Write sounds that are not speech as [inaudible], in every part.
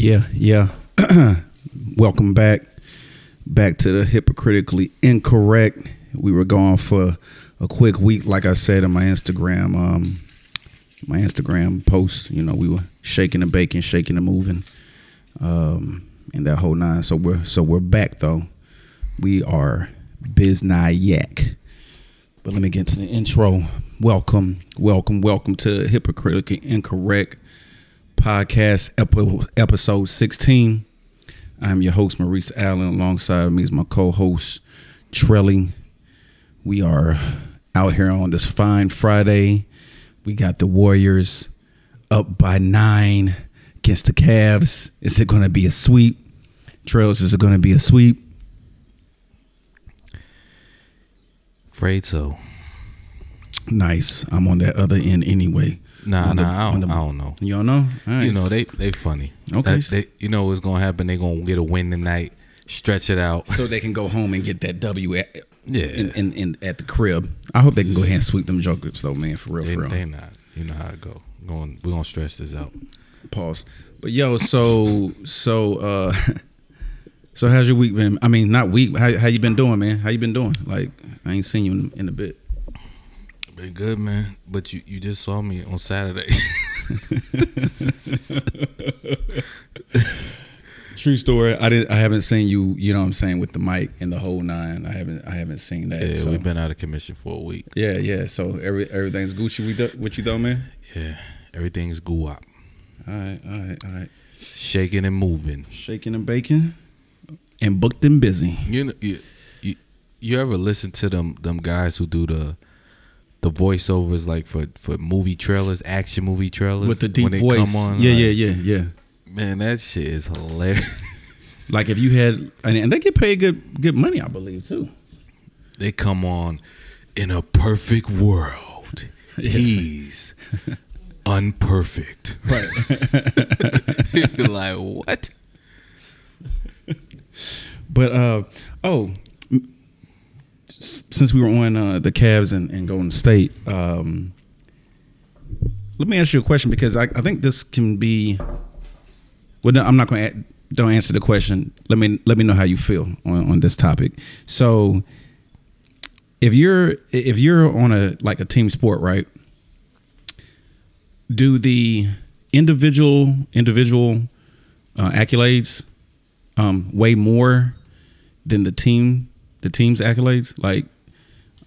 Yeah, yeah. [clears throat] Welcome back. Back to the hypocritically incorrect. We were gone for a quick week, like I said in my Instagram, um, my Instagram post. You know, we were shaking and baking, shaking and moving, um, and that whole nine. So we're so we're back though. We are Biznayak. But let me get to the intro. Welcome, welcome, welcome to Hypocritically Incorrect podcast epi- episode 16 i'm your host maurice allen. Alongside me is my co-host trelly we are out here on this fine friday. We got the warriors up by nine against the Cavs. is it going to be a sweep? Trails is it going to be a sweep? Afraid so. nice. I'm on that other end anyway Nah, the- nah, I don't, the- I don't know. you don't know You know, they they funny. Okay. That- they, you know what's gonna happen? They gonna get a win tonight, stretch it out. so they can go home and get that W at, Yeah. in, in, in, at the crib. I hope they can go ahead and sweep them jokers though, man, for real, They, for real. they not. You know how it go. Going, we're gonna stretch this out. Pause. But yo, so so uh [laughs] so how's your week been? I mean, not week. How how you been doing, man? How you been doing? Like I ain't seen you in, in a bit. Been good, man. But you, you just saw me on Saturday. [laughs] True story. I didn't. I haven't seen you. You know what I'm saying with the mic and the whole nine. I haven't. I haven't seen that. yeah, so. we've been out of commission for a week. Yeah, yeah. So every everything's Gucci with, the- with you though, man. Yeah, everything's guap, All right, all right, all right. shaking and moving. Shaking and baking, and booked and busy. You know, you, you, you ever listen to them them guys who do the the voiceovers like for for movie trailers, action movie trailers with the deep when they voice. Come on, yeah, like, yeah, yeah, yeah. Man, that shit is hilarious. [laughs] Like if you had, and, they get paid good good money, I believe too. they come on in a perfect world. [laughs] He's unperfect. Right. [laughs] Like what? But uh oh, since we were on uh, the Cavs and, and Golden State, um, let me ask you a question because I, I think this can be. Well, no, I'm not going to. Don't answer the question. Let me let me know how you feel on, on this topic. So, if you're if you're on a like a team sport, right? Do the individual individual uh, accolades um, way more than the team the team's accolades like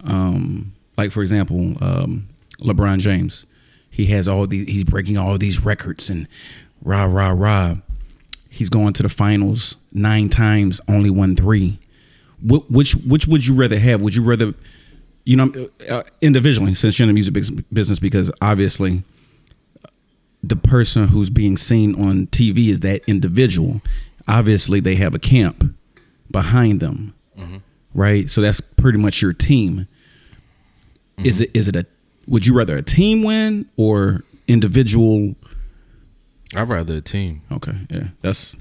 um like for example um LeBron James. He has all these he's breaking all these records and rah rah rah. He's going to the finals 9 times only won 3 Wh- which which would you rather have? Would you rather you know uh, individually since you're in the music business because obviously the person who's being seen on TV is that individual. Obviously, they have a camp behind them, right? So that's pretty much your team. Mm-hmm. Is it? Is it a? Would you rather a team win or individual? I'd rather a team. Okay, yeah, that's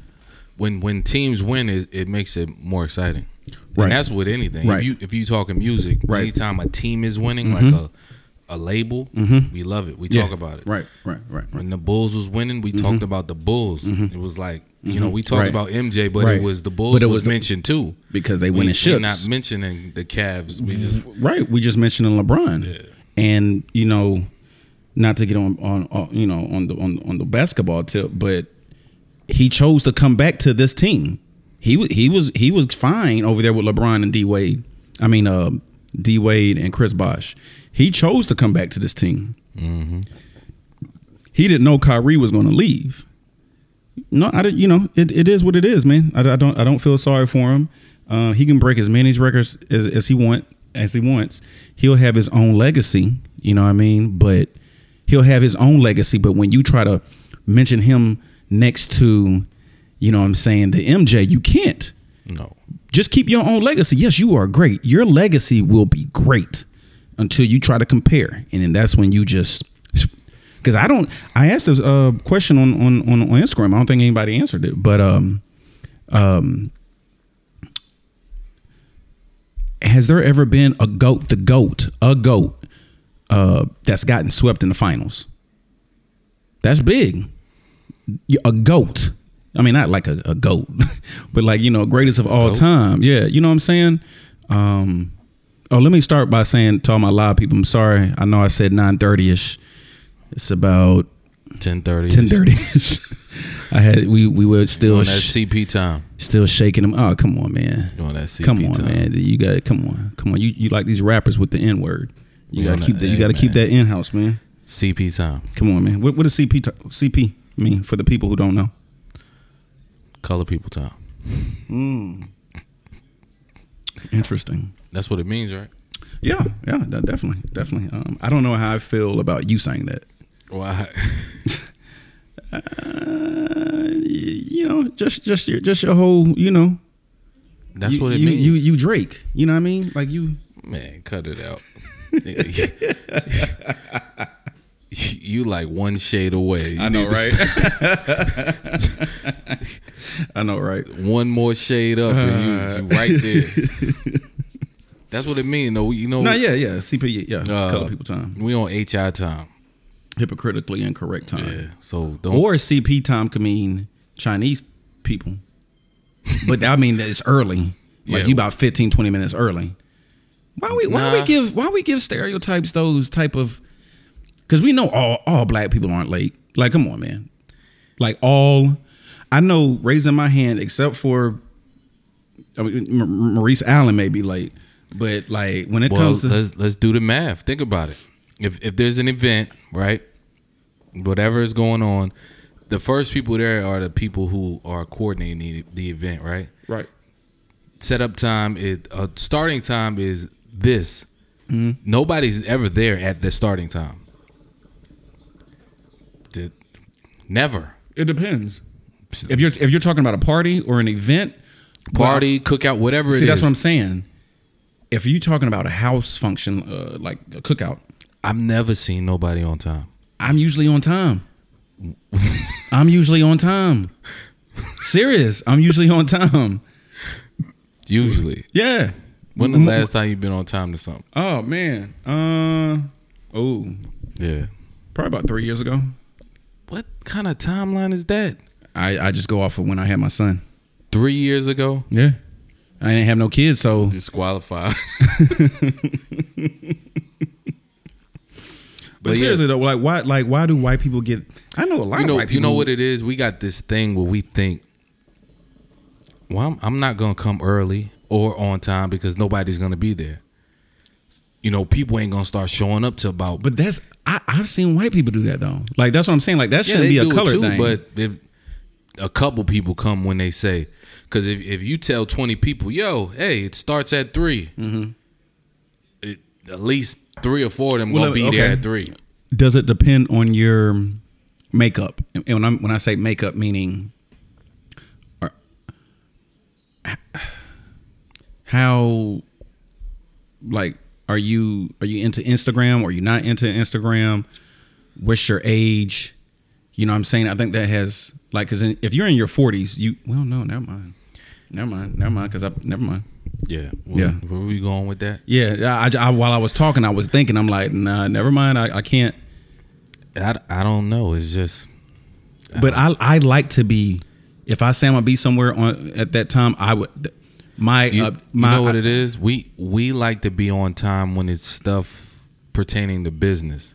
When when teams win, it, it makes it more exciting. Right. And that's with anything. Right. If you if you talking music, Right. anytime a team is winning, like mm-hmm. a a label, mm-hmm. we love it. We yeah, talk about it. Right, right, right, right. When the Bulls was winning, we mm-hmm. talked about the Bulls. Mm-hmm. It was like you know we talked Right. about MJ, but Right. it was the Bulls But it was, was the- mentioned too. Because they we're ships. not mentioning the Cavs. We just Right. We just mentioned LeBron, Yeah. and you know, not to get on on, on you know on the on, on the basketball tip, but he chose to come back to this team. He wa- he was he was fine over there with LeBron and D Wade. I mean, uh, D Wade and Chris Bosh. He chose to come back to this team. He didn't know Kyrie was going to leave. No, I didn't. You know, it, it is what it is, man. I, I don't I don't feel sorry for him. Uh, he can break as many records as, as he want as he wants. He'll have his own legacy. You know what I mean? But he'll have his own legacy. But when you try to mention him next to, you know what I'm saying, the MJ, you can't. no. Just keep your own legacy. Yes, you are great. Your legacy will be great until you try to compare, and then that's when you just. Because I don't, I asked a uh, question on, on on on Instagram. I don't think anybody answered it, but um, um, has there ever been a goat, the goat, a goat, uh, that's gotten swept in the finals? That's big. A goat. I mean, not like a, a goat, [laughs] but like you know, greatest of all Goat? time. Yeah, you know what I'm saying. Um, oh, let me start by saying to all my live people, I'm sorry. I know I said 9:30 ish. It's about Ten thirty. 10:30 ish. I had we we were still Doing that CP time. still shaking them. Oh, come on, man. Doing that CP Come on, time. man. You got come on, come on. You you like these rappers with the N word. You gotta keep that- that. You gotta keep that in house, man. CP time. Come on, man. What what does CP t- CP mean for the people who don't know? Color people time. Interesting. That's what it means, right? Yeah, yeah, that definitely, definitely. Um, I don't know how I feel about you saying that. Why? [laughs] Uh, you know, just just your just your whole, you know. That's you, what it you, means. You you Drake. You know what I mean? Like you. Man, cut it out. [laughs] [laughs] you like one shade away. You need to st- [laughs] I know, right? one more shade up, and you, you right there. [laughs] That's what it means, though. You know, No, yeah, yeah. CP, yeah. uh, color people time. We on HI time. Hypocritically incorrect time. Yeah. So don't. Or CP time could mean Chinese people. but I mean that it's early. Like Yeah. you about 15, 20 minutes early. Why we why we give why we give stereotypes those type of because we know all all black people aren't late. Like, come on, man. Like all I know raising my hand, except for I mean, Maurice Allen may be late. But like when it well, comes to let's let's do the math. Think about it. If if there's an event, right, whatever is going on, the first people there are the people who are coordinating the, the event, right? right. Setup time is uh, starting time is this. Mm-hmm. Nobody's ever there at the starting time. The- never It depends. If you're if you're talking about a party or an event, party, cookout, whatever. See, that's is. what I'm saying. If you're talking about a house function, uh, like a cookout, I've never seen nobody on time. I'm usually on time. [laughs] I'm usually on time. Serious. I'm usually on time. Usually, Yeah. when the last time you've been on time to something? Oh man. Uh oh. Yeah. Probably about three years ago. What kind of timeline is that? I, I just go off of when I had my son. Three years ago, Yeah. I didn't have no kids, so disqualified. [laughs] but, yeah. seriously though, like why like why do white people get I know a lot you know, of white people you know what it is. We got this thing where we think, well, I'm, I'm not gonna come early or on time because nobody's gonna be there. You know, people ain't gonna start showing up to about. But that's I, I've seen white people do that though. Like that's what I'm saying. Like that shouldn't they be a color too. thing. But if a couple people come when they say, because if if you tell 20 people, yo, hey, it starts at 3 mm-hmm. it, at least three or four of them Well, gonna be okay. there at three. does it depend on your makeup? And when I when I say makeup, meaning how like are you are you into Instagram? Or are you not into Instagram? What's your age? You know what I'm saying? I think that has like because if you're in your 40s, you well no, never mind, never mind, never mind because I never mind. Yeah, where, Yeah. Where we going with that? Yeah, I, I, while I was talking, I was thinking, I'm like, nah, never mind. I, I can't. I, I don't know. It's just But I I like to be. If I say I'm gonna be somewhere on at that time, I would. My you, uh, you know what it is. We we like to be on time when it's stuff pertaining to business,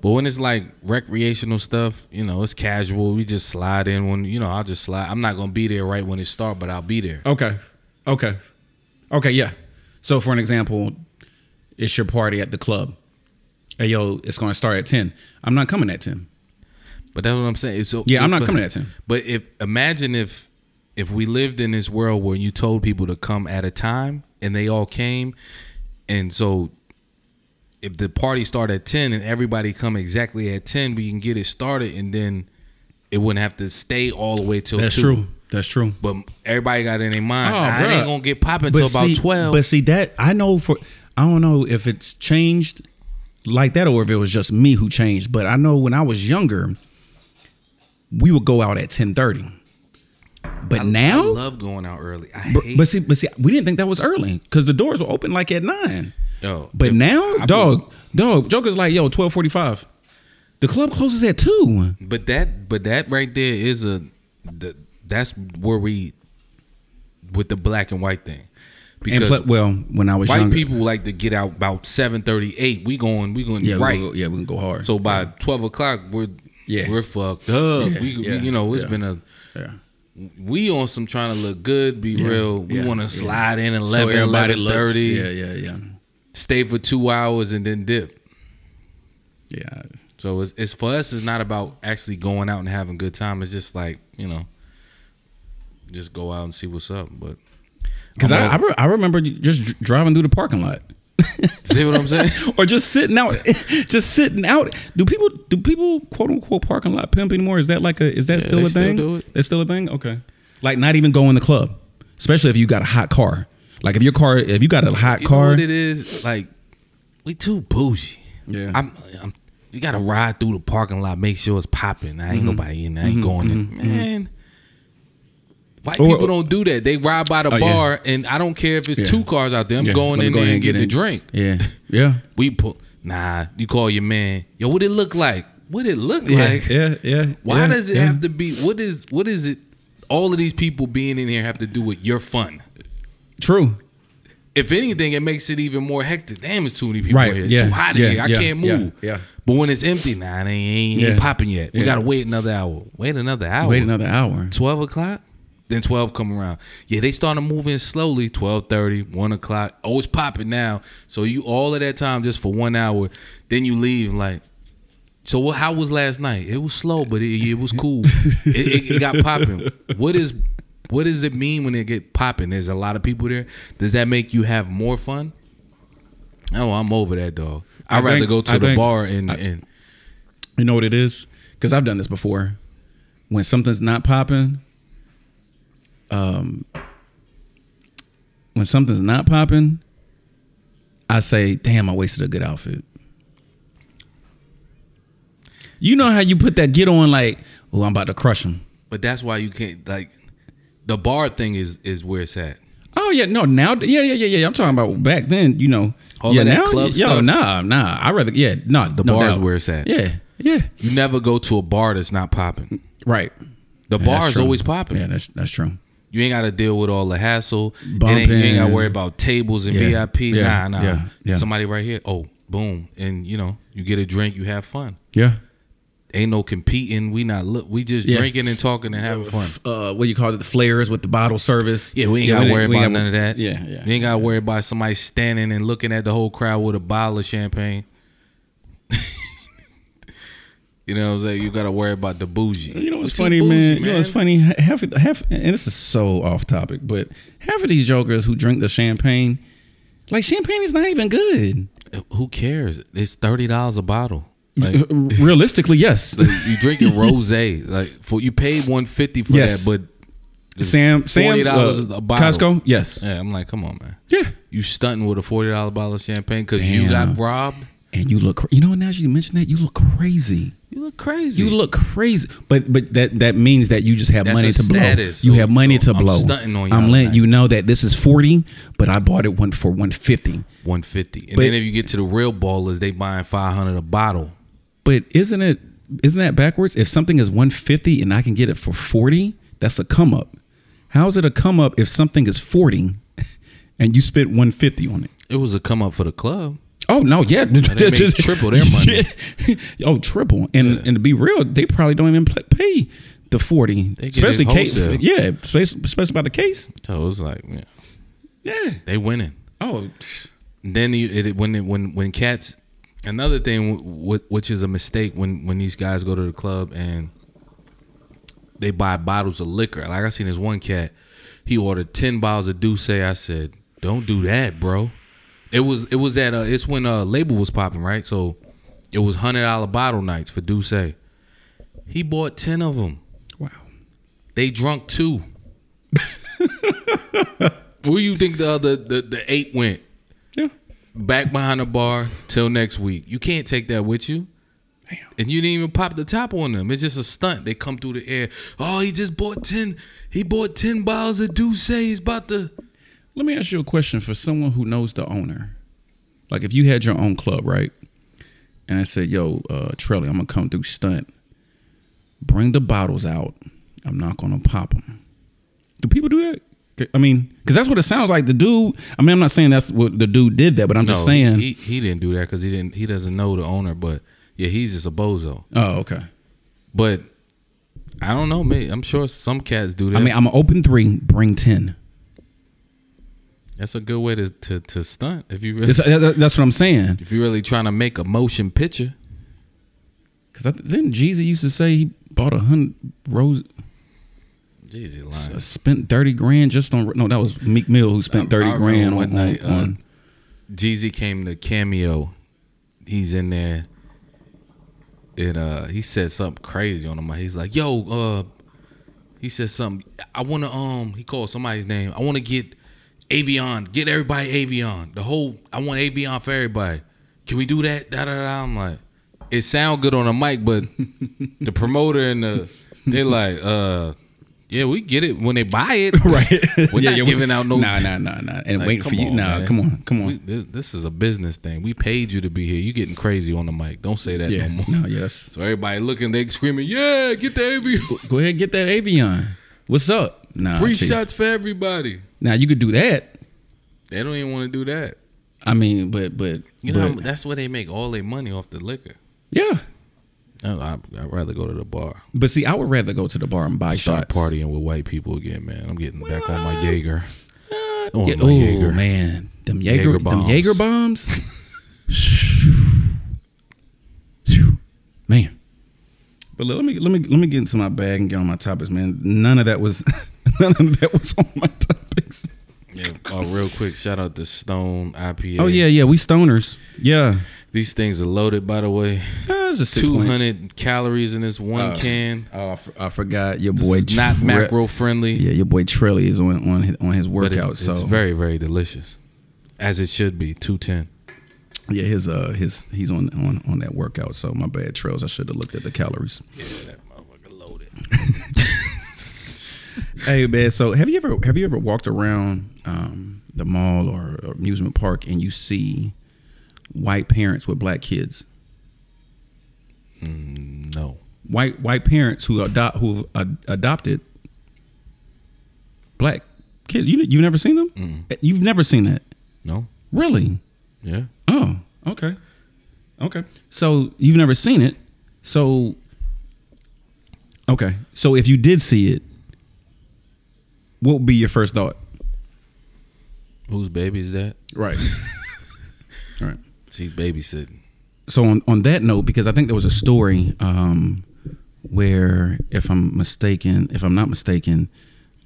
but when it's like recreational stuff, you know, it's casual. We just slide in when you know. I'll just slide. I'm not gonna be there right when it start, but I'll be there. okay, okay, okay, yeah. So for an example, it's your party at the club. Hey yo, it's gonna start at ten. I'm not coming at ten. But that's what I'm saying. So Yeah, I'm not but- coming at 10. But if imagine if if we lived in this world where you told people to come at a time and they all came, and so if the party started at ten and everybody come exactly at ten, we can get it started, and then it wouldn't have to stay all the way till That's 2. true. That's true. But everybody got in their mind, Oh, I bruh. ain't gonna get popping until about twelve. But see that I know for I don't know if it's changed like that or if it was just me who changed. But I know when I was younger, we would go out at ten thirty. But I now, I love going out early. But, but see, but see, we didn't think that was early because the doors were open like at nine. yo, But if- now, I dog, dog, Joker's like, yo, twelve forty five. The club closes at two. But that, but that right there is a, the, that's where we, with the black and white thing, because pl- well, when I was white younger, people like to get out about seven thirty eight. We going, we going yeah, right. we go, yeah, we can go hard. So by twelve o'clock, we're Yeah. we're fucked up. Yeah, we, yeah, we, you know, it's yeah. been a yeah. We on some trying to look good, be real. We yeah, want to yeah. slide in So 11, everybody 11 looks- 30, Yeah, yeah, yeah, stay for two hours and then dip. yeah. So it's, it's for us. It's not about actually going out and having a good time. It's just like you know, just go out and see what's up. But Because I, I'm re- I remember just driving through the parking lot. See what I'm saying? [laughs] or just sitting out, [laughs] just sitting out. Do people do people quote unquote parking lot pimp anymore? Is that like a is that still they a still thing? That's still a thing. Okay, like not even going in the club, especially if you got a hot car. Like if your car, if you got a hot you know car, what it is? Like we too bougie. Yeah. I'm. I'm you gotta ride through the parking lot, make sure it's popping. I ain't Mm-hmm. nobody in there. I ain't mm-hmm. going in. Mm-hmm. Mm-hmm. Man. White Or- people don't do that. They ride by the Oh, yeah. bar, and I don't care if it's Yeah. two cars out there. I'm Yeah, going in go there and get a drink. Yeah, yeah, [laughs] We put nah. You call your man. Yo, what it look like? What it look yeah, like? yeah, yeah. Why yeah, does it yeah. have to be? What is? What is it? All of these people being in here have to do with your fun. True. If anything, it makes it even more hectic. Damn, it's too many people Right, here. yeah, too hot yeah, here. I yeah, can't move. yeah. But when it's empty, nah, they ain't, ain't Yeah, popping yet. We yeah. gotta wait another hour. Wait another hour. Wait another hour. Twelve o'clock. Then twelve come around. Yeah, they started moving slowly. 12.30, 1 o'clock. Oh, it's popping now. So you all of that time just for one hour. Then you leave like. So what? How was last night? It was slow, but it, it was cool. [laughs] it, it, it got popping. What is? What does it mean when it get popping? There's a lot of people there. Does that make you have more fun? Oh, I'm over that, dog. I I'd rather think- go to I the think- bar and, and You know what it is? Because I've done this before. When something's not popping, um, when something's not popping, I say, "Damn, I wasted a good outfit." You know how you put that get on like, "Oh, I'm about to crush him." But that's why you can't like the bar thing is is where it's at. Oh yeah, no, now yeah, yeah, yeah, yeah. I'm talking about back then. You know, All yeah, now, club yo, stuff. nah, nah. I rather, yeah, nah. The no bar is where it's at. Yeah, yeah, You never go to a bar that's not popping. right. The Yeah, bar is true. always popping. Yeah, that's that's true. You ain't got to deal with all the hassle. It you ain't got to worry about tables and Yeah, VIP. yeah, nah, nah. yeah, yeah. Somebody right here. Oh, boom, and you know you get a drink. You have fun. Yeah. Ain't no competing. We not look. We just Yeah. drinking and talking and having fun. Uh, what do you call it? The flares with the bottle service. Yeah, we ain't got to worry about none of that. Yeah, yeah. You ain't got to worry about somebody standing and looking at the whole crowd with a bottle of champagne. [laughs] you know what I'm saying? You got to worry about the bougie. You know what's We too funny, bougie, man? You know what's funny? Half, half, and this is so off topic, but half of these jokers who drink the champagne, like champagne is not even good. Who cares? It's thirty dollars a bottle. Like, Realistically, yes. [laughs] you drinking rose like for you paid one fifty for Yes. that, but Sam, Sam, $40 uh, a bottle. Costco, yes, yeah, I'm like, come on, man. yeah. You stunting with a forty dollar bottle of champagne because you got robbed. And you look, you know, now you mention that, you look crazy. You look crazy. You look crazy, but but that that means that you just have That's money to blow. you so- have money so to I'm blow. stunting on I'm y'all letting you know that this is forty, but I bought it one for one fifty. one fifty, and But- then if you get to the real ballers, they buying five hundred a bottle. But isn't it isn't that backwards? If something is one fifty and I can get it for forty, that's a come up. How is it a come up if something is forty [laughs] and you spent one fifty on it? It was a come up for the club. Oh no, yeah, they [laughs] triple their money. Yeah. oh, triple, and and to be real, they probably don't even pay the forty, They get it especially case. Yeah, especially, especially by the case. So it was like, yeah, Yeah. they winning. Oh, then you it, when it, when when cats another thing w- which is a mistake when when these guys go to the club and they buy bottles of liquor like i seen this one cat he ordered 10 bottles of D'ussé i said don't do that bro it was it was at uh it's when uh label was popping right so it was hundred dollar bottle nights for D'ussé he bought 10 of them wow. they drunk two [laughs] where you think the other the, the eight went Yeah. back behind the bar till next week. You can't take that with you. Damn. And you didn't even pop the top on them. It's just a stunt. They come through the air. Oh, he just bought ten. He bought ten bottles of D'ussé. He's about to. Let me ask you a question for someone who knows the owner. Like if you had your own club, right? and I said, "Yo, uh, Trelly, I'm gonna come through stunt. Bring the bottles out. I'm not gonna pop them." Do people do that? I mean, because that's what it sounds like. The dude. I mean, I'm not saying that's what the dude did that, but I'm just saying. he, he didn't do that because he didn't. He doesn't know the owner, but yeah, he's just a bozo. oh, okay. But I don't know, mate. I'm sure some cats do that. I mean, I'm gonna open three. Bring ten. That's a good way to to, to stunt if you really It's- that- that's what I'm saying. if you're really trying to make a motion picture. Because then Jeezy used to say he bought a hundred rose. Jeezy lying. spent thirty grand just on no that was Meek Mill who spent I- I thirty grand one on, night, on, uh, on Jeezy came to cameo. He's in there. And uh he said something crazy on him. He's like, yo, uh he said something. I wanna um he called somebody's name. I wanna get Avion, get everybody Avion. The whole I want Avion for everybody. Can we do that? Da da da. I'm like, it sound good on a mic, but [laughs] the promoter and the they're like, uh, yeah, we get it when they buy it. [laughs] right. We're not giving out no Nah, nah, nah, nah. And Like, waiting for you. on, nah, man. come on, come on. We, this, this is a business thing. We paid you to be here. You getting crazy on the mic. Don't say that yeah. no more. No, yes. [laughs] So everybody looking, they screaming, "Yeah, get the AV, Go ahead, get that Avion. What's up? Nah, free chief. shots for everybody." Now you could do that. They don't even want to do that. I mean, but but You know, but- that's where they make all their money off the liquor. yeah. I, I, I'd rather go to the bar, But see, I would rather go to the bar and buy start shots. partying with white people again, man. I'm getting back on my Jaeger. Uh, On yeah, my oh Jaeger. man, them Jaeger, Jaeger them bombs. Jaeger bombs. [laughs] man. But let me let me let me get into my bag and get on my topics, man. None of that was [laughs] [laughs] none of that was on my topics. Yeah. Oh, real quick, shout out to Stone IPA. Oh yeah, yeah, we stoners. Yeah, These things are loaded, by the way. uh, it's just six Two point- hundred calories in this one Uh, can. Oh, I f- I forgot your boy. It's not Tre- macro friendly. Yeah, your boy Trelly is on on his, on his but it- workout. it's so very very delicious, as it should be. Two ten. yeah, his uh his he's on on on that workout. So my bad, Trails. I should have looked at the calories. Yeah, that motherfucker loaded. [laughs] Hey man, so have you ever have you ever walked around um, the mall or, or amusement park and you see white parents with black kids, Mm, no, white white parents who adopt who uh, adopted black kids? You you've never seen them? Mm. You've never seen that, no, really? yeah. Oh, okay, okay. So you've never seen it. So okay. So if you did see it, what would be your first thought? Whose baby is that? Right. [laughs] right. She's babysitting. So on, on that note, because I think there was a story um, where, if I'm mistaken, if I'm not mistaken,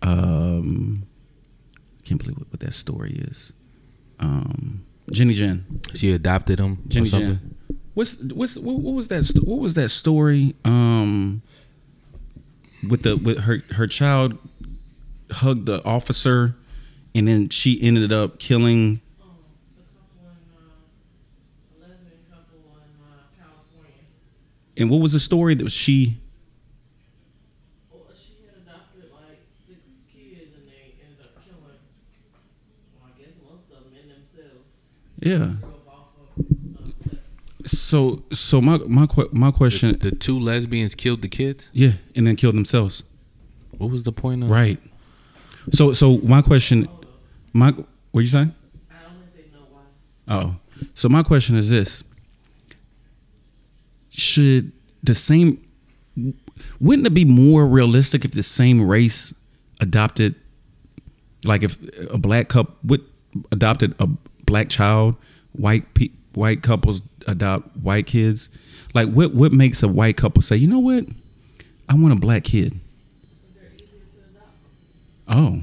um, I can't believe what, what that story is. Um, Jenny Jen. She adopted him. or Jenny something. Jen. What's what's what, what was that? What was that story? Um, with the with her her child hugged the officer, and then she ended up killing. um, in, uh, a lesbian couple in uh, And what was the story that she? Well, she had adopted like six kids and they ended up killing, well, I guess most of them in themselves. Yeah. Drove off of a cliff. So so my my my question. The two lesbians killed the kids. Yeah, and then killed themselves. What was the point of? Right. So so my question, my what you saying? I don't think they know why. Oh, so my question is this: Should the same? Wouldn't it be more realistic if the same race adopted, like if a black couple would adopted a black child, white pe- white couples adopt white kids? Like what what makes a white couple say, you know what, I want a black kid? Oh,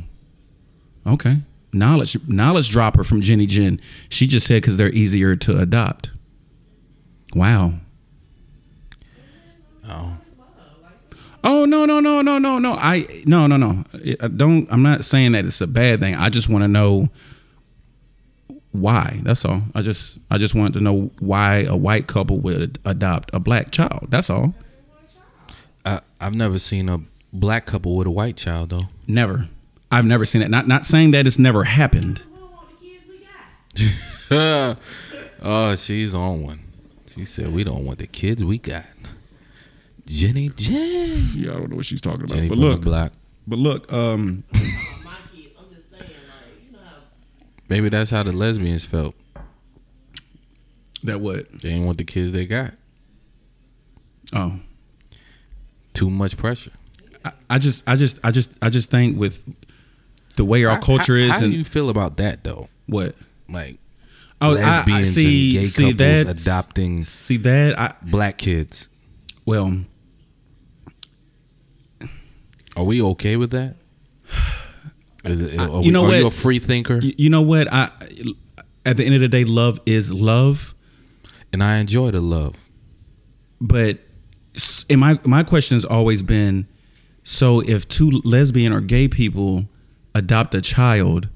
okay. Knowledge knowledge dropper from Jenny Jen. She just said because they're easier to adopt. Wow. Oh, Oh no no no no no no. I no no no. I don't. I'm not saying that it's a bad thing. I just want to know why. That's all. I just I just wanted to know why a white couple would adopt a black child. That's all. I, I've never seen a black couple with a white child though. Never. I've never seen it. Not not saying that it's never happened. We don't want the kids we got. [laughs] oh, she's on one. She said, "We don't want the kids we got." Jenny Jen. Yeah, I don't know what she's talking about. Jenny but from look, the block. but look, um, my kids. I'm just saying, like, you know how Maybe that's how the lesbians felt. that what? They didn't want the kids they got. Oh, Too much pressure. I, I just, I just, I just, I just think with the way our How- culture how, is How and do you feel about that though? what. Like Oh, I- I, see, and gay see couples that adopting See that? I black kids. well, Are we okay with that? Is it, are, you we- know are you a what? free thinker? you know what? I at the end of the day, love is love. And I enjoy the love. But and my my question has always been, so if two lesbian or gay people adopt a child,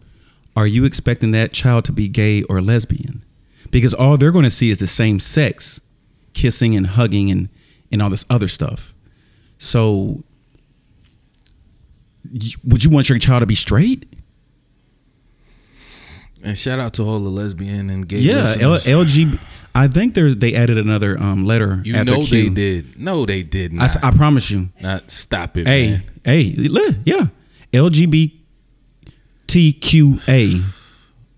are you expecting that child to be gay or lesbian? Because all they're going to see is the same sex, kissing and hugging and and all this other stuff. So, would you want your child to be straight? And shout out to all the lesbian and gay. Yeah, L-. LG. I think there's they added another um, letter you after know Q. they did. No, they did I, not. s- I promise you. not stop it, Hey, man. hey, yeah, LGBTQA.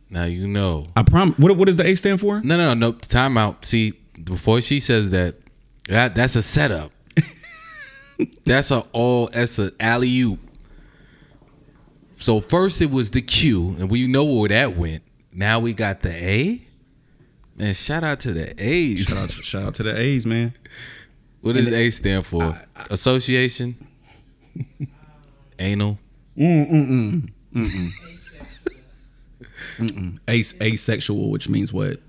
Now you know. I prom. What what does the A stand for? No, no, no. Time out. See, before she says that, that that's a setup. [laughs] that's a all. That's a alley oop. So first it was the Q, and we know where that went. Now we got the A. And shout out to the A's. Shout out, shout out to the A's, man. What does A stand for? Association. Anal. Mm mm mm mm mm. Ace asexual, which means what?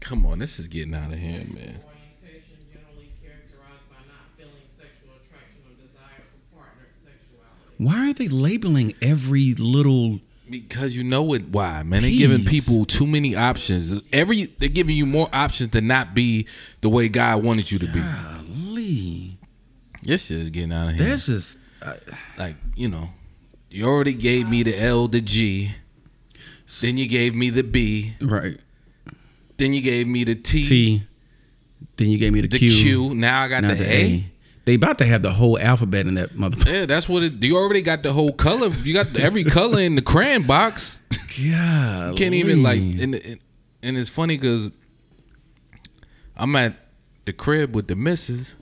Come on, this is getting out of hand, man. Why are they labeling every little? Because you know it. Why, man? They're giving people too many options. Every they're giving you more options to not be the way God wanted you to be. Golly, This shit is getting out of hand. that's just uh, like you know, you already gave me the L, the G, then you gave me the B, right. then you gave me the T, T. Then you gave me the, the Q. Q. Now I got now the, A. They about to have the whole alphabet in that motherfucker. Yeah, that's what it. You already got the whole color. You got every color in the crayon box. Yeah, [laughs] You can't even like and and, and it's funny because I'm at the crib with the missus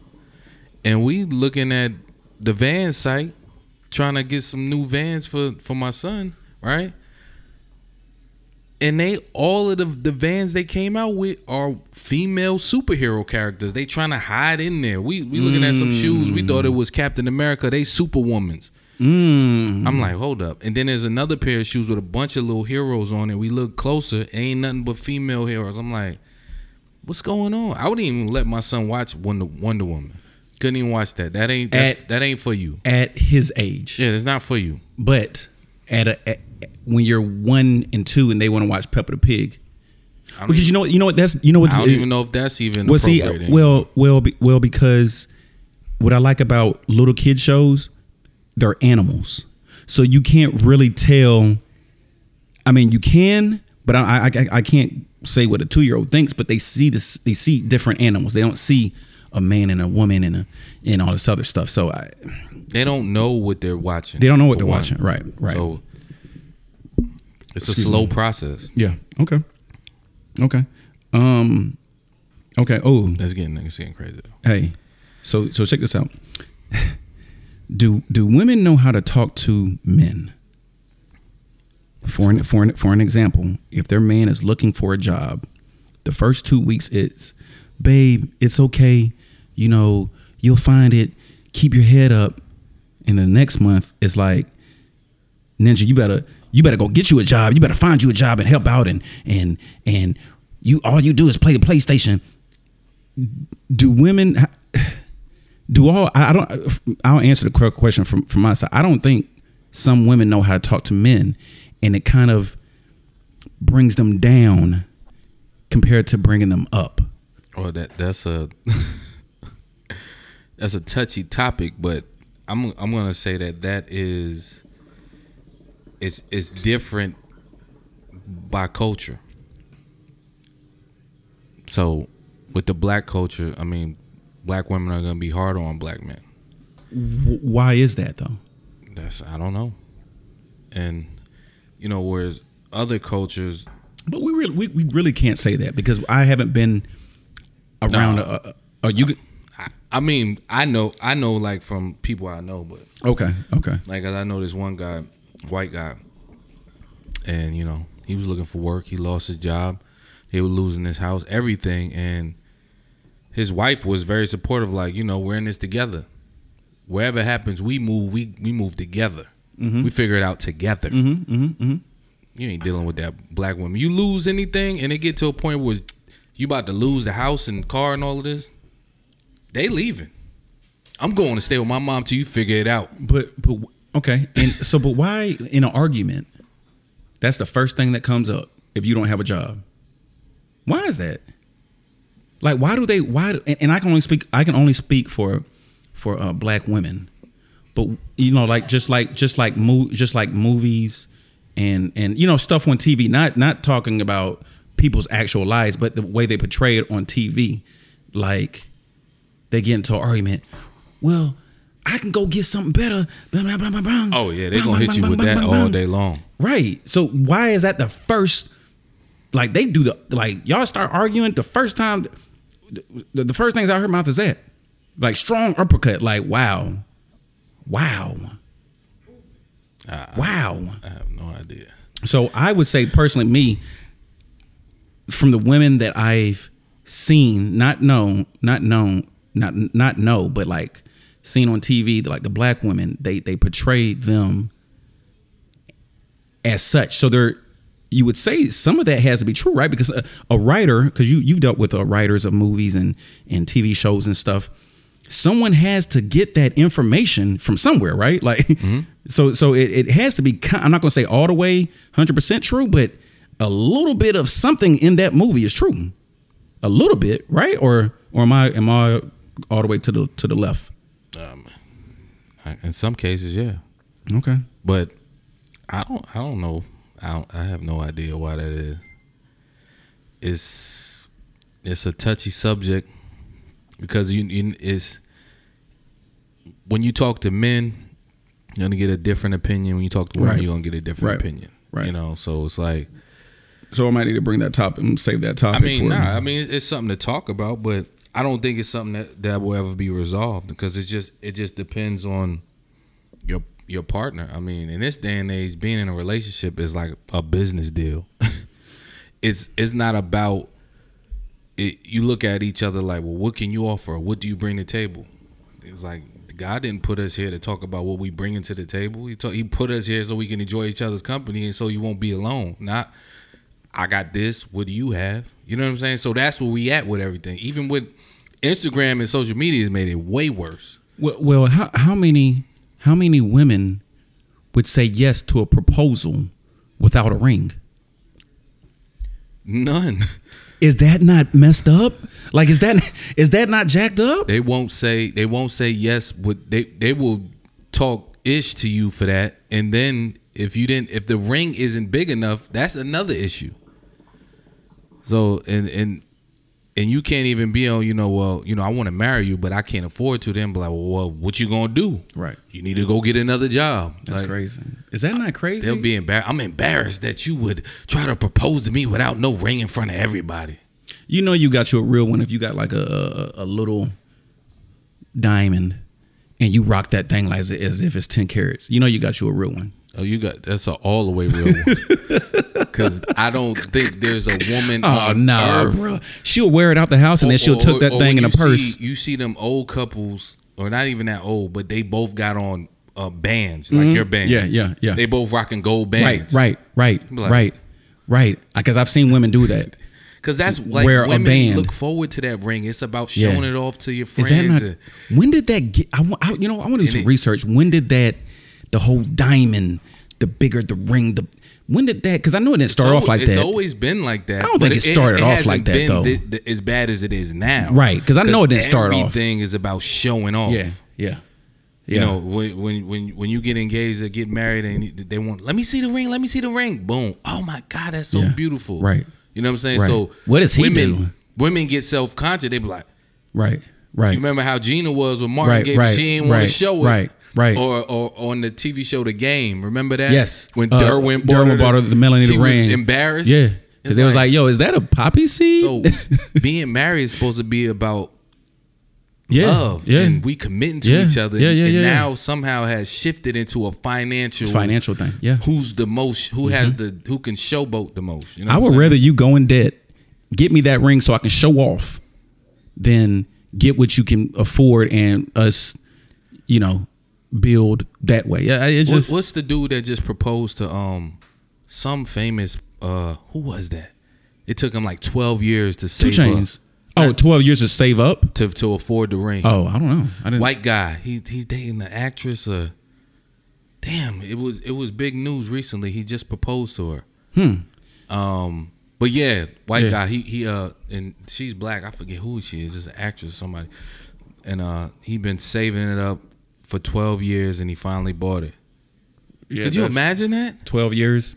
and we looking at the van site trying to get some new vans for for my son right and they all of the, the vans they came out with are female superhero characters they trying to hide in there we we looking at some shoes we thought it was captain america they superwomans Mm. I'm like, hold up. And then there's another pair of shoes with a bunch of little heroes on it. We look closer, ain't nothing but female heroes. I'm like, what's going on? I wouldn't even let my son watch Wonder Wonder Woman. Couldn't even watch that. That ain't that's, At- that ain't for you. At his age, Yeah, it's not for you. but at a at, when you're one and two and they want to watch Peppa the Pig, I because you know what you know what that's you know what I don't even know if that's even well see well well be, well because what I like about little kid shows they're animals. So you can't really tell I mean you can but I I, I- I can't say what a two year old thinks but they see this they see different animals. They don't see a man and a woman and a and all this other stuff. So I they don't know what they're watching. they don't know what they're one. watching. Right right. So it's a slow me. process. yeah okay okay um okay oh That's getting that's getting crazy though. Hey, so so check this out. [laughs] do do women know how to talk to men? For an, for an, for an example, if their man is looking for a job, the first two weeks it's, babe, it's okay, you know, you'll find it. Keep your head up. And the next month it's like, Ninja, you better you better go get you a job. You better find you a job and help out and and and you all you do is play the PlayStation do women do all I don't I'll answer the correct question from from my side. I don't think some women know how to talk to men and it kind of brings them down compared to bringing them up. Well, that that's a [laughs] that's a touchy topic, but I'm I'm gonna say that that is it's it's different by culture. So with the black culture, I mean, black women are gonna be harder on black men. Why is that though? That's I don't know. And you know, whereas other cultures, But we really we, we really can't say that because I haven't been around. No. A, a, a, you I, I mean, I know, I know, like from people I know, but okay? Okay. like I know this one guy, white guy, and you know, he was looking for work. He lost his job. He was losing his house, everything, and his wife was very supportive. Like, you know, we're in this together. Wherever happens, we move. We we move together. We figure it out together. Mm-hmm, mm-hmm, mm-hmm. You ain't dealing with that black woman. You lose anything, and it get to a point where you about to lose the house and car and all of this. They leaving. I'm going to stay with my mom till you figure it out. But but okay, and so but why in an argument? That's the first thing that comes up if you don't have a job. Why is that? Like, why do they? Why? And, and I can only speak. I can only speak for for uh, black women. But you know, like just like just like mo- just like movies and and you know stuff on TV. Not not talking about people's actual lives, but the way they portray it on TV. Like they get into an argument. Well, I can go get something better. Blah, blah, blah, blah, blah. Oh yeah, they're gonna hit you with that all day long. Right. So why is that the first? Like they do the like y'all start arguing the first time. The, the first things I heard mouth is that, like strong uppercut. Like wow, wow, I, wow. I have no idea. So I would say personally, me, from the women that I've seen, not known, not known, not not know, but like seen on TV, like the black women, they they portray them as such. So they're you would say some of that has to be true, right? Because a, a writer, because you you've dealt with uh, writers of movies and and TV shows and stuff. Someone has to get that information from somewhere, right? [laughs] Like, so so it, it has to be. I'm not going to say all the way 100 percent true, but a little bit of something in that movie is true. A little bit, right? Or or am I am I all the way to the to the left? Um, in some cases, yeah, Okay. but I don't. I don't know. I don't, I have no idea why that is. It's it's a touchy subject because you, you it's when you talk to men, you're gonna get a different opinion. When you talk to women, Right. you're gonna get a different Right. opinion. Right. You know, so it's like So I might need to bring that topic and save that topic. I mean, for nah. I mean, it's something to talk about, but I don't think it's something that, that will ever be resolved because it's just it just depends on your your partner. I mean, in this day and age, being in a relationship is like a business deal. [laughs] it's it's not about it. You look at each other like, well, what can you offer? What do you bring to the table? It's like God didn't put us here to talk about what we bring into the table. He told, He put us here so we can enjoy each other's company and so you won't be alone. Not I got this. What do you have? You know what I'm saying? So that's where we at with everything. Even with Instagram and social media has made it way worse. Well, well how, how many how many women would say yes to a proposal without a ring? None. [laughs] Is that not messed up? Like, is that is that not jacked up? They won't say they won't say yes. But they they will talk ish to you for that. And then if you didn't, if the ring isn't big enough, that's another issue. So and and and you can't even be on. You know, well, you know, I want to marry you, but I can't afford to. Then be like, well, well, what you gonna do? Right. You need to go get another job. That's Like, crazy. Is that not crazy? They'll be embarrassed. I'm embarrassed that you would try to propose to me without no ring in front of everybody. you know, you got you a real one if you got like a a, a little diamond and you rock that thing like as, as if it's ten carats. You know, you got you a real one. Oh, you got that's a all the way real one. [laughs] Because I don't think there's a woman. Oh on no, bro! She'll wear it out the house and then she'll or- tuck that or thing when in a purse. See, you see them old couples, or not even that old, but they both got on uh, bands like your band. Mm-hmm. Yeah, yeah, yeah. They both rocking gold right, bands. right, right, Like- right, right. Because I've seen women do that. Because that's like Wear a women band. look forward to that ring. It's about Yeah. showing it off to your friends. not? When did that get? I, I- you know, I want to do some it- research. When did that? The whole diamond, the bigger the ring, the when did that? Because I know it didn't start off like it's that. It's always been like that. I don't think it started off hasn't like that, though. thi- thi- as bad as it is now. right? Because I know it didn't start off. Everything is about showing off. yeah, yeah, yeah. You know, when when when when you get engaged or get married and they want, let me see the ring, let me see the ring. Boom. Oh my God, that's so Yeah. beautiful. Right. You know what I'm saying? Right. So What does he women, do? women get self conscious. They be like, Right. Right. you remember how Gina was when Martin Right, gave right, she didn't want right, to show it. right, right. Or, or on the TV show The Game. Remember that? Yes. When Uh, Derwin bought, Derwin her bought her the Melanie she the was ring. embarrassed. Yeah. Because they was like, yo, is that a poppy seed? so [laughs] being married is supposed to be about yeah. love Yeah. and we committing to Yeah. each other. Yeah, yeah, and yeah, yeah. now somehow has shifted into a financial it's financial thing. Yeah. who's the most who has the who can showboat the most. You know I would rather you go in debt, get me that ring so I can show off, than get what you can afford and us, you know, build that way. Yeah, it's just what's the dude that just proposed to um some famous uh who was that? It took him like twelve years to two save chains. up Oh, 12 years to save up. to to afford the ring. Oh, I don't know. I didn't. White guy. He he's dating the actress. Uh, damn, it was it was big news recently. He just proposed to her. Hmm. Um, but yeah, white Yeah. guy. He he uh, and she's black. I forget who she is. Just an actress, or somebody. And uh, he been saving it up for twelve years, and he finally bought it. Yeah, could you imagine that? 12 years.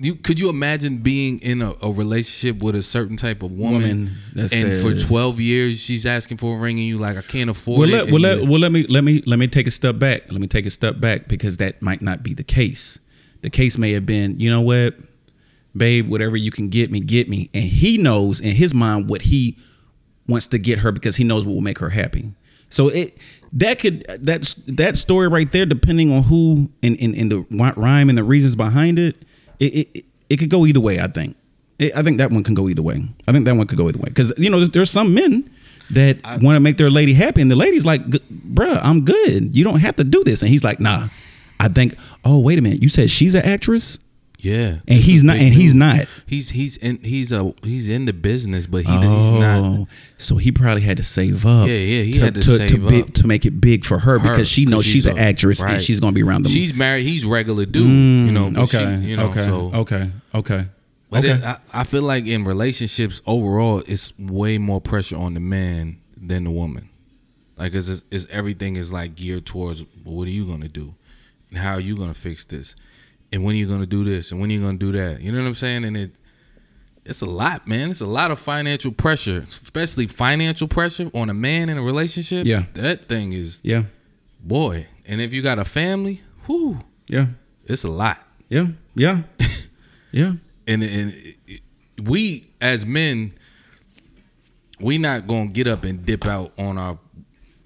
You could you imagine being in a, a relationship with a certain type of woman, Woman and for twelve years she's asking for a ring, and you like I can't afford Well, it. let, well, let, well, let me let me let me take a step back. Let me take a step back because that might not be the case. The case may have been, you know what, babe, whatever you can get me, get me, and he knows in his mind what he wants to get her because he knows what will make her happy. So it that could that's that story right there, depending on who and in, in, the rhyme and the reasons behind it, it it, it could go either way. I think. It, I think that one can go either way. I think that one could go either way because you know there's some men that want to make their lady happy, and the lady's like, "Bruh, I'm good. You don't have to do this." And he's like, "Nah." I think. Oh, wait a minute. You said she's an actress, yeah, and he's not. And he's not. He's he's in he's a he's in the business, but he, oh, he's not. Oh, so he probably had to save up. Yeah, yeah, he to, had to to, save big, up. to make it big for her, her, because she knows she's, an a- actress and she's gonna be around them. She's married. He's regular dude, you mm, know. but she- okay, you know. okay, So, okay, okay, but okay. it, I, I feel like in relationships overall, it's way more pressure on the man than the woman. Like, it's, it's everything is like geared towards what are you gonna do, and how are you gonna fix this, and when are you gonna do this, and when are you gonna do that. You know what I'm saying? And it. It's a lot, man. It's a lot of financial pressure, especially financial pressure on a man in a relationship. Yeah. that thing is yeah, boy. And if you got a family, whoo, yeah, it's a lot. yeah, yeah, [laughs] yeah. And and we as men, we not gonna get up and dip out on our,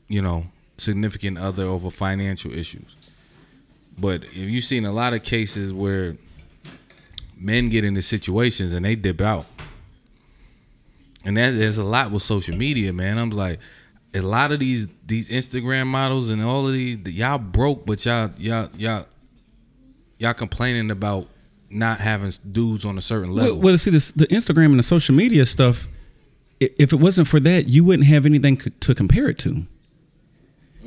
you know, significant other over financial issues. But if you've seen a lot of cases where men get into situations and they dip out, and that's there's a lot with social media, man. I'm like, a lot of these these Instagram models and all of these y'all broke, but y'all y'all y'all y'all complaining about not having dudes on a certain level. Well, well, see, this, the Instagram and the social media stuff. If it wasn't for that, you wouldn't have anything to compare it to.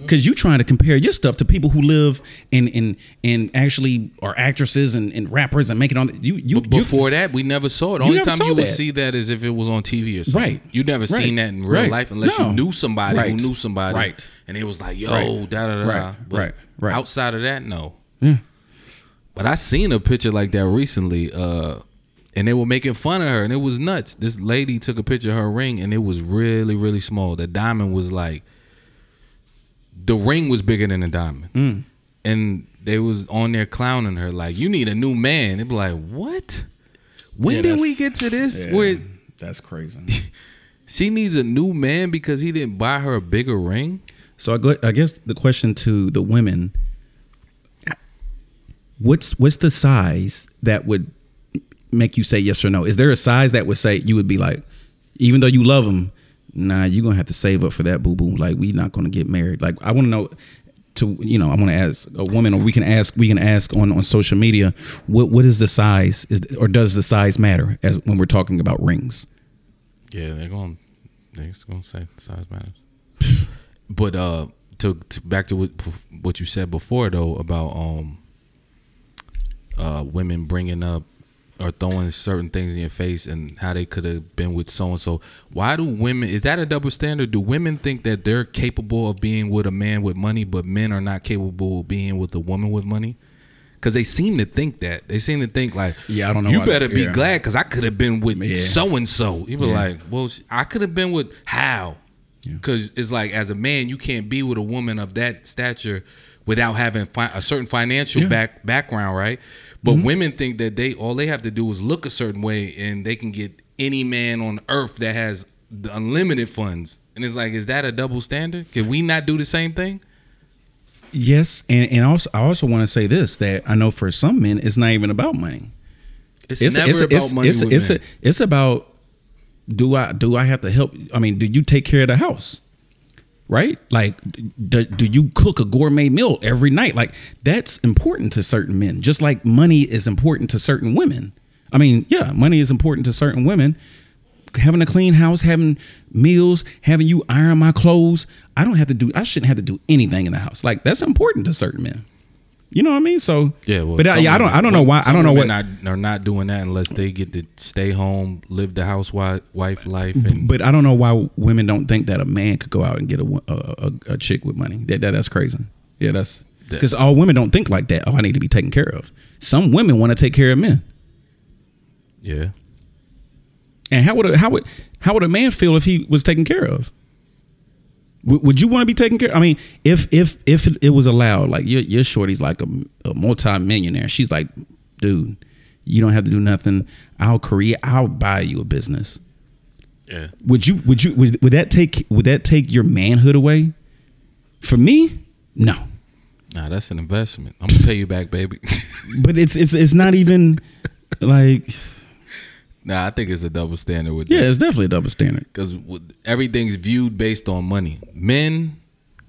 Because you're trying to compare your stuff to people who live in in and actually are actresses and, and rappers and making all you you But you- before that, we never saw it. The You only time you would see that is if it was on TV or something. Right. You never Right. seen that in real Right. life unless No. you knew somebody Right. who knew somebody. Right. And it was like, yo, Right. da da da. Right. But Right. Right. Outside of that, no. Yeah. But I seen a picture like that recently, uh, and they were making fun of her, and it was nuts. This lady took a picture of her ring, and it was really, really small. The diamond was like, the ring was bigger than the diamond, Mm. and they was on there clowning her like, "You need a new man." They be like, "What? When Yeah, did we get to this? Yeah, Where that's crazy. [laughs] she needs a new man because he didn't buy her a bigger ring?" So I, go, I guess the question to the women: What's what's the size that would make you say yes or no? Is there a size that would say you would be like, even though you love him, nah, you're gonna have to save up for that, boo boo. Like we not gonna get married. Like I want to know. To you know, I want to ask a woman, or we can ask we can ask on on social media. What what is the size? Is or does the size matter as when we're talking about rings? Yeah, they're going. They're going to say size matters. [laughs] but uh, to, to back to what what you said before though about um, uh, women bringing up or throwing certain things in your face and how they could have been with so and so. Why do women? Is that a double standard? Do women think that they're capable of being with a man with money, but men are not capable of being with a woman with money? because they seem to think that they seem to think like, Yeah, I don't know You better be yeah. glad because I could have been with so and so. You be Yeah. like, well, I could have been with how? Because it's like as a man, you can't be with a woman of that stature without having fi- a certain financial Yeah. Back background, right? But mm-hmm. women think that they all they have to do is look a certain way and they can get any man on earth that has the unlimited funds. And it's like, is that a double standard? Can we not do the same thing? Yes, and and also I also want to say this that I know for some men it's not even about money. It's, It's never it's about it's money. it's it's, men. it's about do I do I have to help? I mean, do you take care of the house? Right? Like, do, do you cook a gourmet meal every night? Like, that's important to certain men, just like money is important to certain women. I mean, yeah, money is important to certain women. Having a clean house, having meals, having you iron my clothes. I don't have to do, I shouldn't have to do anything in the house. Like, that's important to certain men. You know what I mean? So, Yeah, well, but uh, I, yeah, I don't, I don't know why, I don't know what, Are, are not doing that unless they get to stay home, live the housewife wife life, and But I don't know why women don't think that a man could go out and get a a, a, a chick with money. That, that that's crazy. Yeah, that's because all women don't think like that. Oh, I need to be taken care of. Some women want to take care of men. yeah, And how would a, how would how would a man feel if he was taken care of? W- would you want to be taken care? I mean, if if if it, it was allowed, like your your shorty's like a, a multi-millionaire, she's like, dude, you don't have to do nothing. I'll create. I'll buy you a business. yeah. Would you would you would, would that take would that take your manhood away? For me, no. Nah, that's an investment. I'm gonna pay you back, baby. But it's it's it's not even like [laughs] nah, I think it's a double standard with yeah, that. it's definitely a double standard. because everything's viewed based on money. Men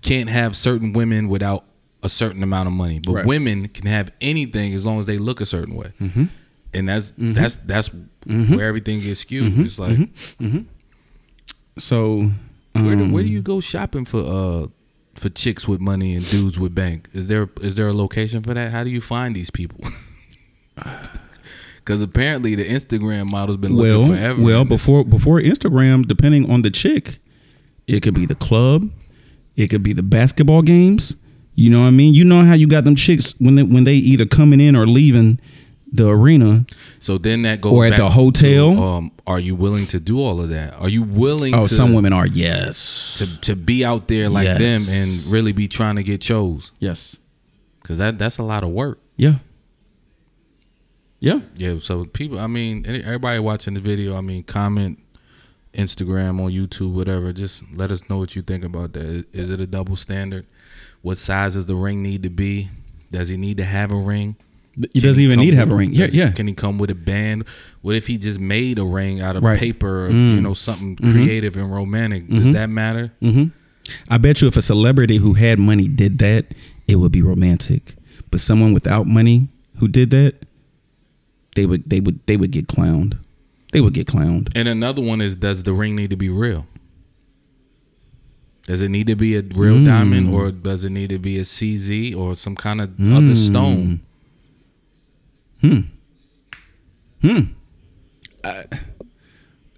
can't have certain women without a certain amount of money, but Right. women can have anything as long as they look a certain way. Mm-hmm. And that's that's that's where everything gets skewed. Mm-hmm. It's like So where do, um, where do you go shopping for uh for chicks with money and dudes with bank? Is there is there a location for that? How do you find these people? [sighs] [laughs] Because apparently the Instagram model's been looking well forever. well before before Instagram, depending on the chick, it could be the club, it could be the basketball games. You know what I mean? You know how you got them chicks when they when they either coming in or leaving the arena. So then that goes Or at the hotel? To, um, are you willing to do all of that? Are you willing? Oh, to, some women are yes, to to be out there like Yes. them and really be trying to get chose yes, because that that's a lot of work. yeah, yeah. Yeah. So people, I mean, everybody watching the video, I mean, comment, Instagram on YouTube, whatever. Just let us know what you think about that. Is, it a double standard? What size does the ring need to be? Does he need to have a ring? He Can doesn't even need to have a ring. Yeah, yeah. Can he come with a band? What if he just made a ring out of Right. paper? Or, Mm. You know, something creative and romantic. Does Mm-hmm. that matter? I bet you if a celebrity who had money did that, it would be romantic. But someone without money who did that, they would they would they would get clowned. They would get clowned. And another one is, does the ring need to be real? Does it need to be a real Mm. diamond, or does it need to be a CZ or some kind of other stone? Hmm. stone?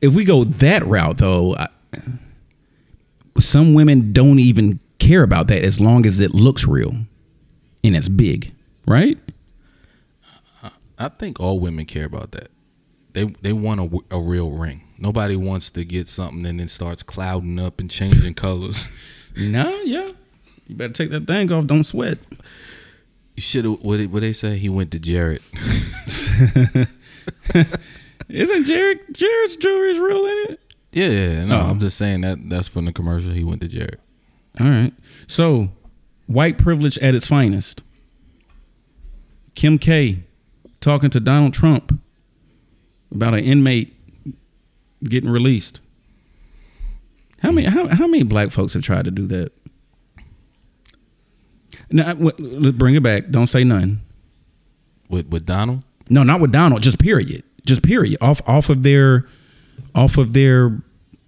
If we go that route though, I, some women don't even care about that as long as it looks real and it's big, right? I think all women care about that. They they want a, a real ring. Nobody wants to get something and then starts clouding up and changing [laughs] colors. No, yeah. You better take that thing off. Don't sweat. You should have. What, did- what they say? He went to Jared. [laughs] Isn't Jared Jared's jewelry is real in it? Yeah, yeah. No, Oh. I'm just saying that that's from the commercial. He went to Jared. All right. So, white privilege at its finest. Kim K talking to Donald Trump about an inmate getting released. How many how, how many black folks have tried to do that? Now, bring it back. Don't say none. With with Donald. No, not with Donald. Just period. Just period. Off off of their off of their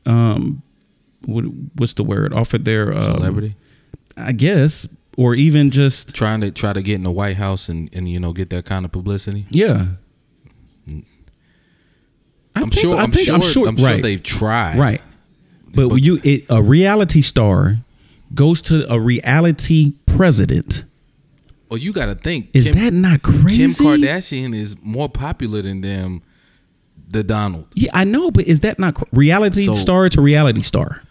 um what what's the word? Off of their um, Celebrity. I guess, or even just trying to try to get in the White House and, and you know get that kind of publicity. yeah. I I'm think- sure. I'm think- sure. I'm sure. I'm sure right, they've tried. right. But, But- you, it, a reality star goes to a reality president Well, you got to think. Is that not crazy? Kim Kardashian is more popular than them. The Donald Yeah, I know, but is that not cr- reality So- star to reality star?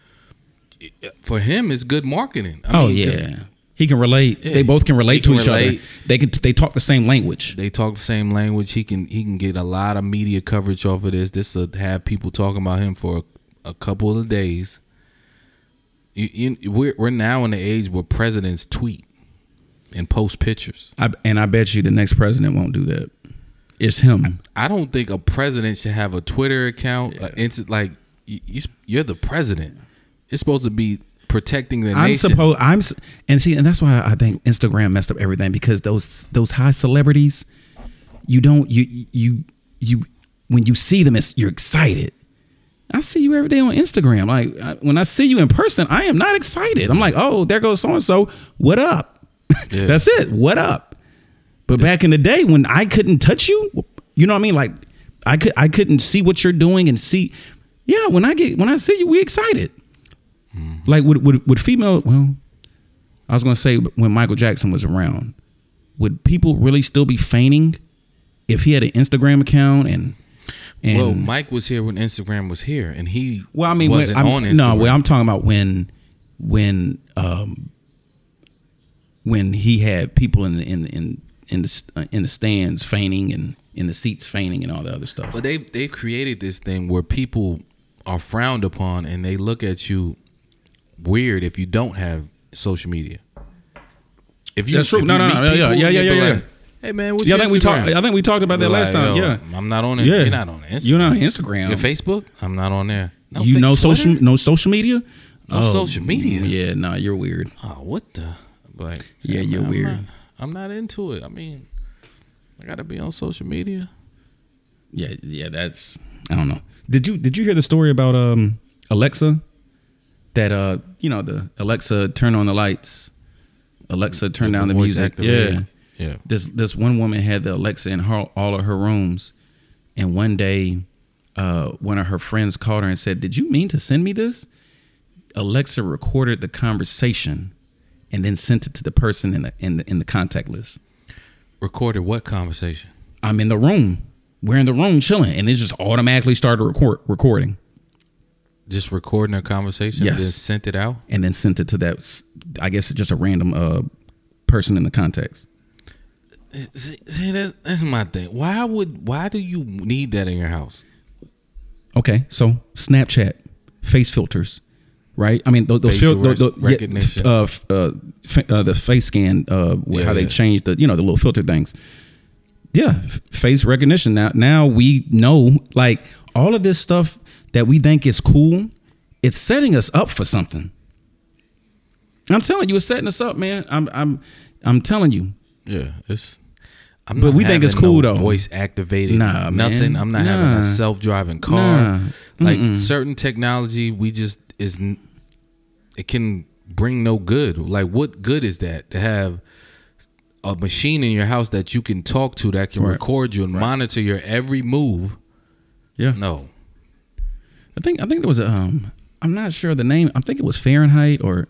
for him it's good marketing. I Oh mean, yeah, he can relate. Yeah, they both can relate can to each relate. other. They can. They talk the same language. They talk the same language. He can he can get a lot of media coverage off of this. This will have people talking about him for a, a couple of days. You, you, we're we're now in the age where presidents tweet and post pictures. I, and I bet you the next president won't do that. It's him. I don't think a president should have a Twitter account. inst- like you, you're the president. It's supposed to be protecting the I'm nation. supposed. I'm and see, and that's why I think Instagram messed up everything because those those high celebrities, you don't you you you when you see them, it's, you're excited. I see you every day on Instagram. Like I, when I see you in person, I am not excited. I'm like, oh, there goes so and so. What up? [laughs] Yeah. That's it. What up? But back in the day when I couldn't touch you, you know what I mean? Like I could I couldn't see what you're doing and see. Yeah, when I get when I see you, we excited. Like would would would female? Well, I was gonna say when Michael Jackson was around, would people really still be feigning if he had an Instagram account and and well, Mike was here when Instagram was here, and he well, I mean, wasn't I'm, on Instagram. no, well, I'm talking about when when um when he had people in the in the, in in the uh, in the stands feigning and in the seats feigning and all the other stuff. But they they've created this thing where people are frowned upon and they look at you weird if you don't have social media. If you That's true. No, no, no. Yeah, yeah, yeah, yeah, like, Hey man, what's yeah, I think we talked. I think we talked about that last time. "Yo, Yeah, I'm not on it. yeah. You're not on Instagram. You're not on Instagram. Your Facebook? I'm not on there. You know social no social media. No social media. Yeah, no, you're weird. Oh, what the? Like, Yeah, you're weird. I'm not into it. I mean, I gotta be on social media. Yeah, yeah, that's I don't know. Did you did you hear the story about um Alexa? That uh, you know, the Alexa turn on the lights. Alexa turn down the, music. Yeah. yeah. This this one woman had the Alexa in her, all of her rooms, and one day, uh, one of her friends called her and said, "Did you mean to send me this?" Alexa recorded the conversation, and then sent it to the person in the in the in the contact list. Recorded what conversation? I'm in the room. We're in the room chilling, and it just automatically started record recording, Just recording a conversation. Yes. Then sent it out. and then sent it to that. i guess just a random uh person in the context. See, see that's, that's my thing. Why would why do you need that in your house? Okay, so Snapchat face filters, right? I mean, those, those fil- those, res- those- yeah, recognition. uh, f- uh, uh, the face scan, uh, Yeah, how they yeah. changed the, you know, the little filter things. Yeah, face recognition. Now, now we know, like all of this stuff that we think is cool, it's setting us up for something. I'm telling you, it's setting us up, man. I'm, I'm, I'm telling you. Yeah, it's. I'm But not we think it's cool, no though. Voice activated. Nah, man. nothing. I'm not having a self driving car. Nah. Like certain technology, we just is. It can bring no good. Like what good is that to have a machine in your house that you can talk to that can Right. record you and monitor your every move? Yeah. No, I think I think there was a um I'm not sure the name. I think it was Fahrenheit or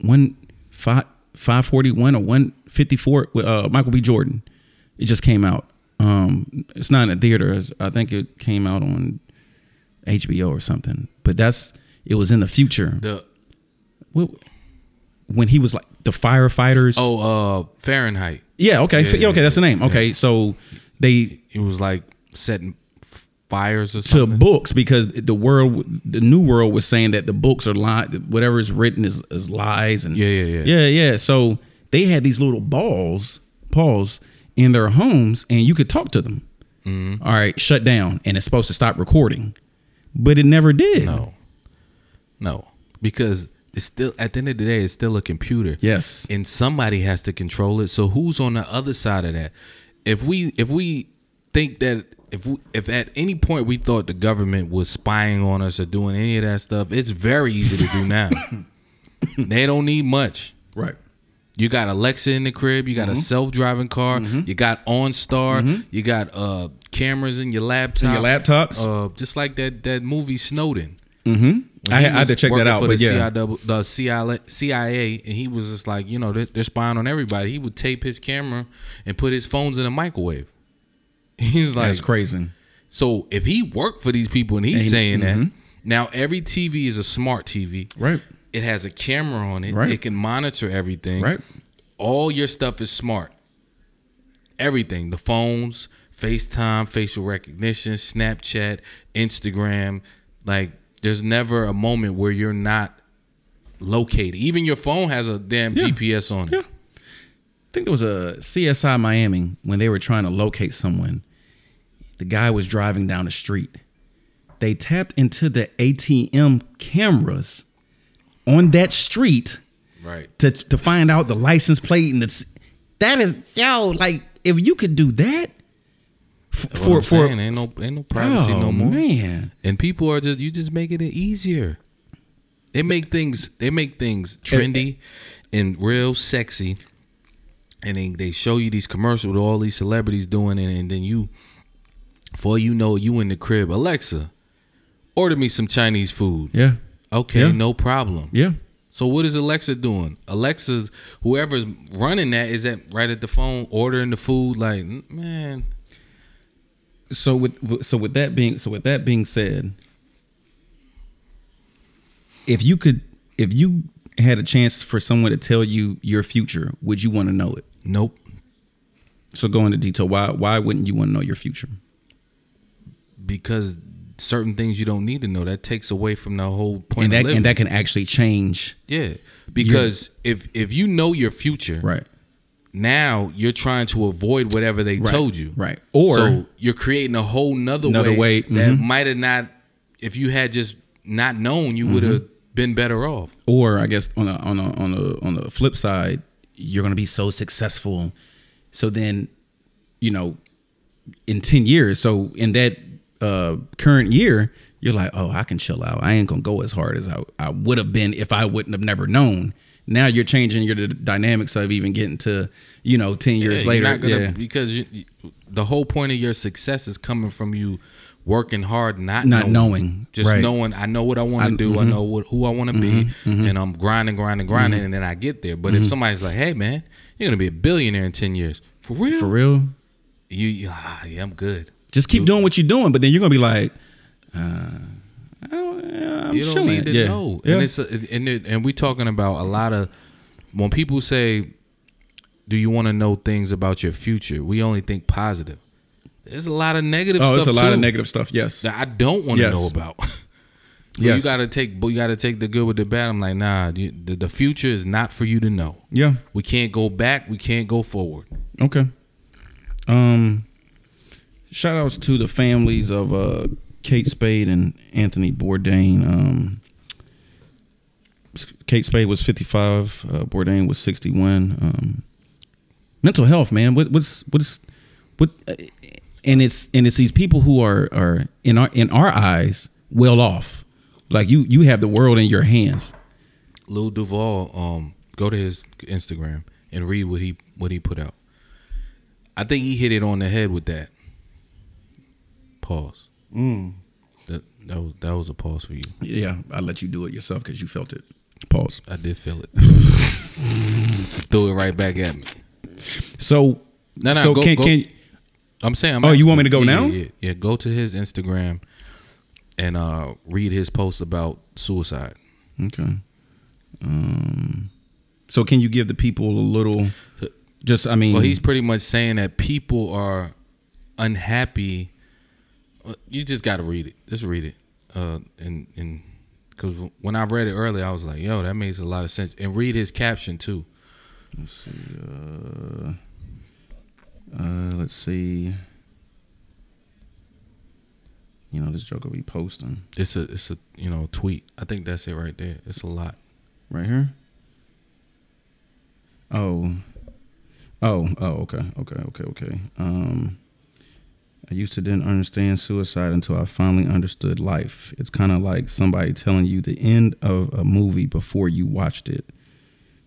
one five five forty one or one fifty four with uh, Michael B. Jordan. It just came out. Um, it's not in a theater. It's- I think it came out on HBO or something. But that's it was in the future the Wh- when he was like the firefighters. oh uh Fahrenheit. yeah, okay, Yeah, yeah, okay, that's the name. Okay, so they It was like setting fires or something? to books because the world, the new world was saying that the books are lie, whatever is written is, is lies, and Yeah, yeah, yeah. yeah, yeah. So they had these little balls, paws in their homes, and you could talk to them. Mm-hmm. All right, shut down, and it's supposed to stop recording, but it never did. No, no, because it's still at the end of the day, it's still a computer. Yes. and somebody has to control it. So who's on the other side of that? If we if we think that if we, if at any point we thought the government was spying on us or doing any of that stuff, it's very easy to do now. [coughs] they don't need much. Right. You got Alexa in the crib. You got Mm-hmm. a self-driving car. You got OnStar. You got uh, cameras in your laptop. In your laptops. Uh, just like that that movie Snowden. mm-hmm. I- I had to check that out, For but the, yeah. CIW, the CIA, CIA, and he was just like, you know, they're, they're spying on everybody. He would tape his camera and put his phones in a microwave. [laughs] He's like, That's crazy. so if he worked for these people and he's And he- saying mhm. that, now every TV is a smart TV. Right. It has a camera on it. Right. It can monitor everything. Right. All your stuff is smart. Everything. The phones, FaceTime, facial recognition, Snapchat, Instagram. Like there's never a moment where you're not located. Even your phone has a damn Yeah. GPS on it. Yeah. I think there was a CSI Miami when they were trying to locate someone. The guy was driving down the street. They tapped into the ATM cameras on that street Right. to to find out the license plate and it's that is yo like if you could do that f- for I'm for saying, ain't no ain't no privacy oh, no more. man And people are just you just making it easier. They make things they make things eh, eh. trendy and real sexy. And then they show you these commercials with all these celebrities doing it, and then you before you know it, you in the crib. Alexa, order me some Chinese food. yeah Okay, Yeah. no problem. yeah So what is Alexa doing? Alexa's whoever's running that is at right at the phone ordering the food. Like man, so with so with that being so with that being said if you could if you had a chance for someone to tell you your future would you want to know it nope. so go into detail why why wouldn't you want to know your future because certain things you don't need to know. That takes away from the whole point and of that and that can actually change yeah because if if you know your future right. now you're trying to avoid whatever they Right, told you. Right. Or- so you're creating a whole nother, Another way, that mhm. might have not if you had just not known you would Mm-hmm. have been better off. Or i guess on a on a on a on the flip side you're going to be so successful. So then you know in 10 years so in that uh current year you're like oh i can chill out. I ain't gonna go as hard as i, I would have been if i wouldn't have never known. Now you're changing your d- dynamics of even getting to you know 10 years Yeah, you're later. not gonna- yeah. because you, the whole point of your success is coming from you working hard, not Not knowing, knowing, just right. knowing. I know what I want to do. I mm-hmm. know what who I want to be, mm-hmm. Mm-hmm. and I'm grinding, grinding, grinding, and then I get there. But if somebody's like, "Hey, man, you're gonna be a billionaire in ten years," for real, for real? You, you ah, yeah, I'm good. Just keep doing what you're doing but then you're gonna be like uh I don't- yeah, I'm you don't chilling. need to yeah. know. Yeah. And it's and it, and we talking about a lot of when people say, "Do you want to know things about your future?" We only think positive. There's a lot of negative. oh stuff it's a lot too of negative stuff yes that I don't want to Yes. know about. [laughs] so Yes. you gotta take, you gotta take the good with the bad. I'm like, nah, the, the future is not for you to know. yeah We can't go back. We can't go forward. Okay. Um shout outs to the families of uh Kate Spade and Anthony Bourdain. Um Kate Spade was 55, uh, Bourdain was 61. Um mental health, man. What what's what's what uh, and it's and it's these people who are are in our in our eyes well off. Like you you have the world in your hands. Lil Duval, um, go to his Instagram and read what he what he put out. I think he hit it on the head with that. Pause. That that was that was a pause for you. Yeah, I let you do it yourself because you felt it. Pause. I did feel it. [laughs] Threw it right back at me. So No, no, so go- can go- can I'm saying. I'm Oh, you want me to go yeah, now? Yeah, yeah, yeah. Go to his Instagram and uh, read his post about suicide. Okay. Um. So can you give the people a little? Just I mean. Well, he's pretty much saying that people are unhappy. You just got to read it. Just read it. Uh, and and because when I read it earlier, I was like, "Yo, that makes a lot of sense." And read his caption too. Let's see. Uh, uh, let's see. You know this joke will be posting It's a it's a you know tweet. I think that's it right there. It's a lot. right here. Oh. Oh. Oh. Okay. Okay. Okay. Okay. Um. I used to didn't understand suicide until I finally understood life. It's kind of like somebody telling you the end of a movie before you watched it.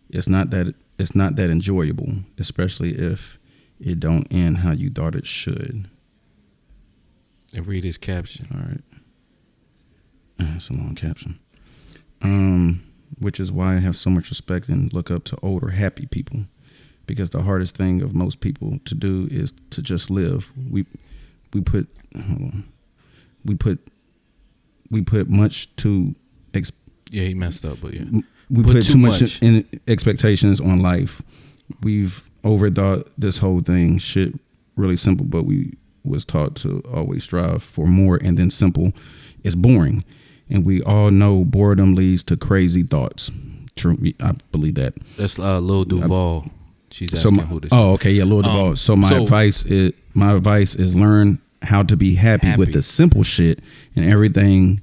It's not that it's not that enjoyable, especially if it don't end how you thought it should. And read his caption. All right. [clears throat] It's a long caption. um, which is why I have so much respect and look up to older, happy people, because the hardest thing of most people to do is to just live. We we put hold on. we put we put much to ex- Yeah, he messed up, but yeah. we Put put, too too much, much. in expectations on life. We've overthought this whole thing. Shit, really simple, but we was taught to always strive for more, and then simple is boring, and we all know boredom leads to crazy thoughts. True, I believe that. That's uh, Lil Duval. She's So my, who this. oh, okay, yeah, Lord Um. So my so- advice is my advice is learn how to be happy, Happy. with the simple shit, and everything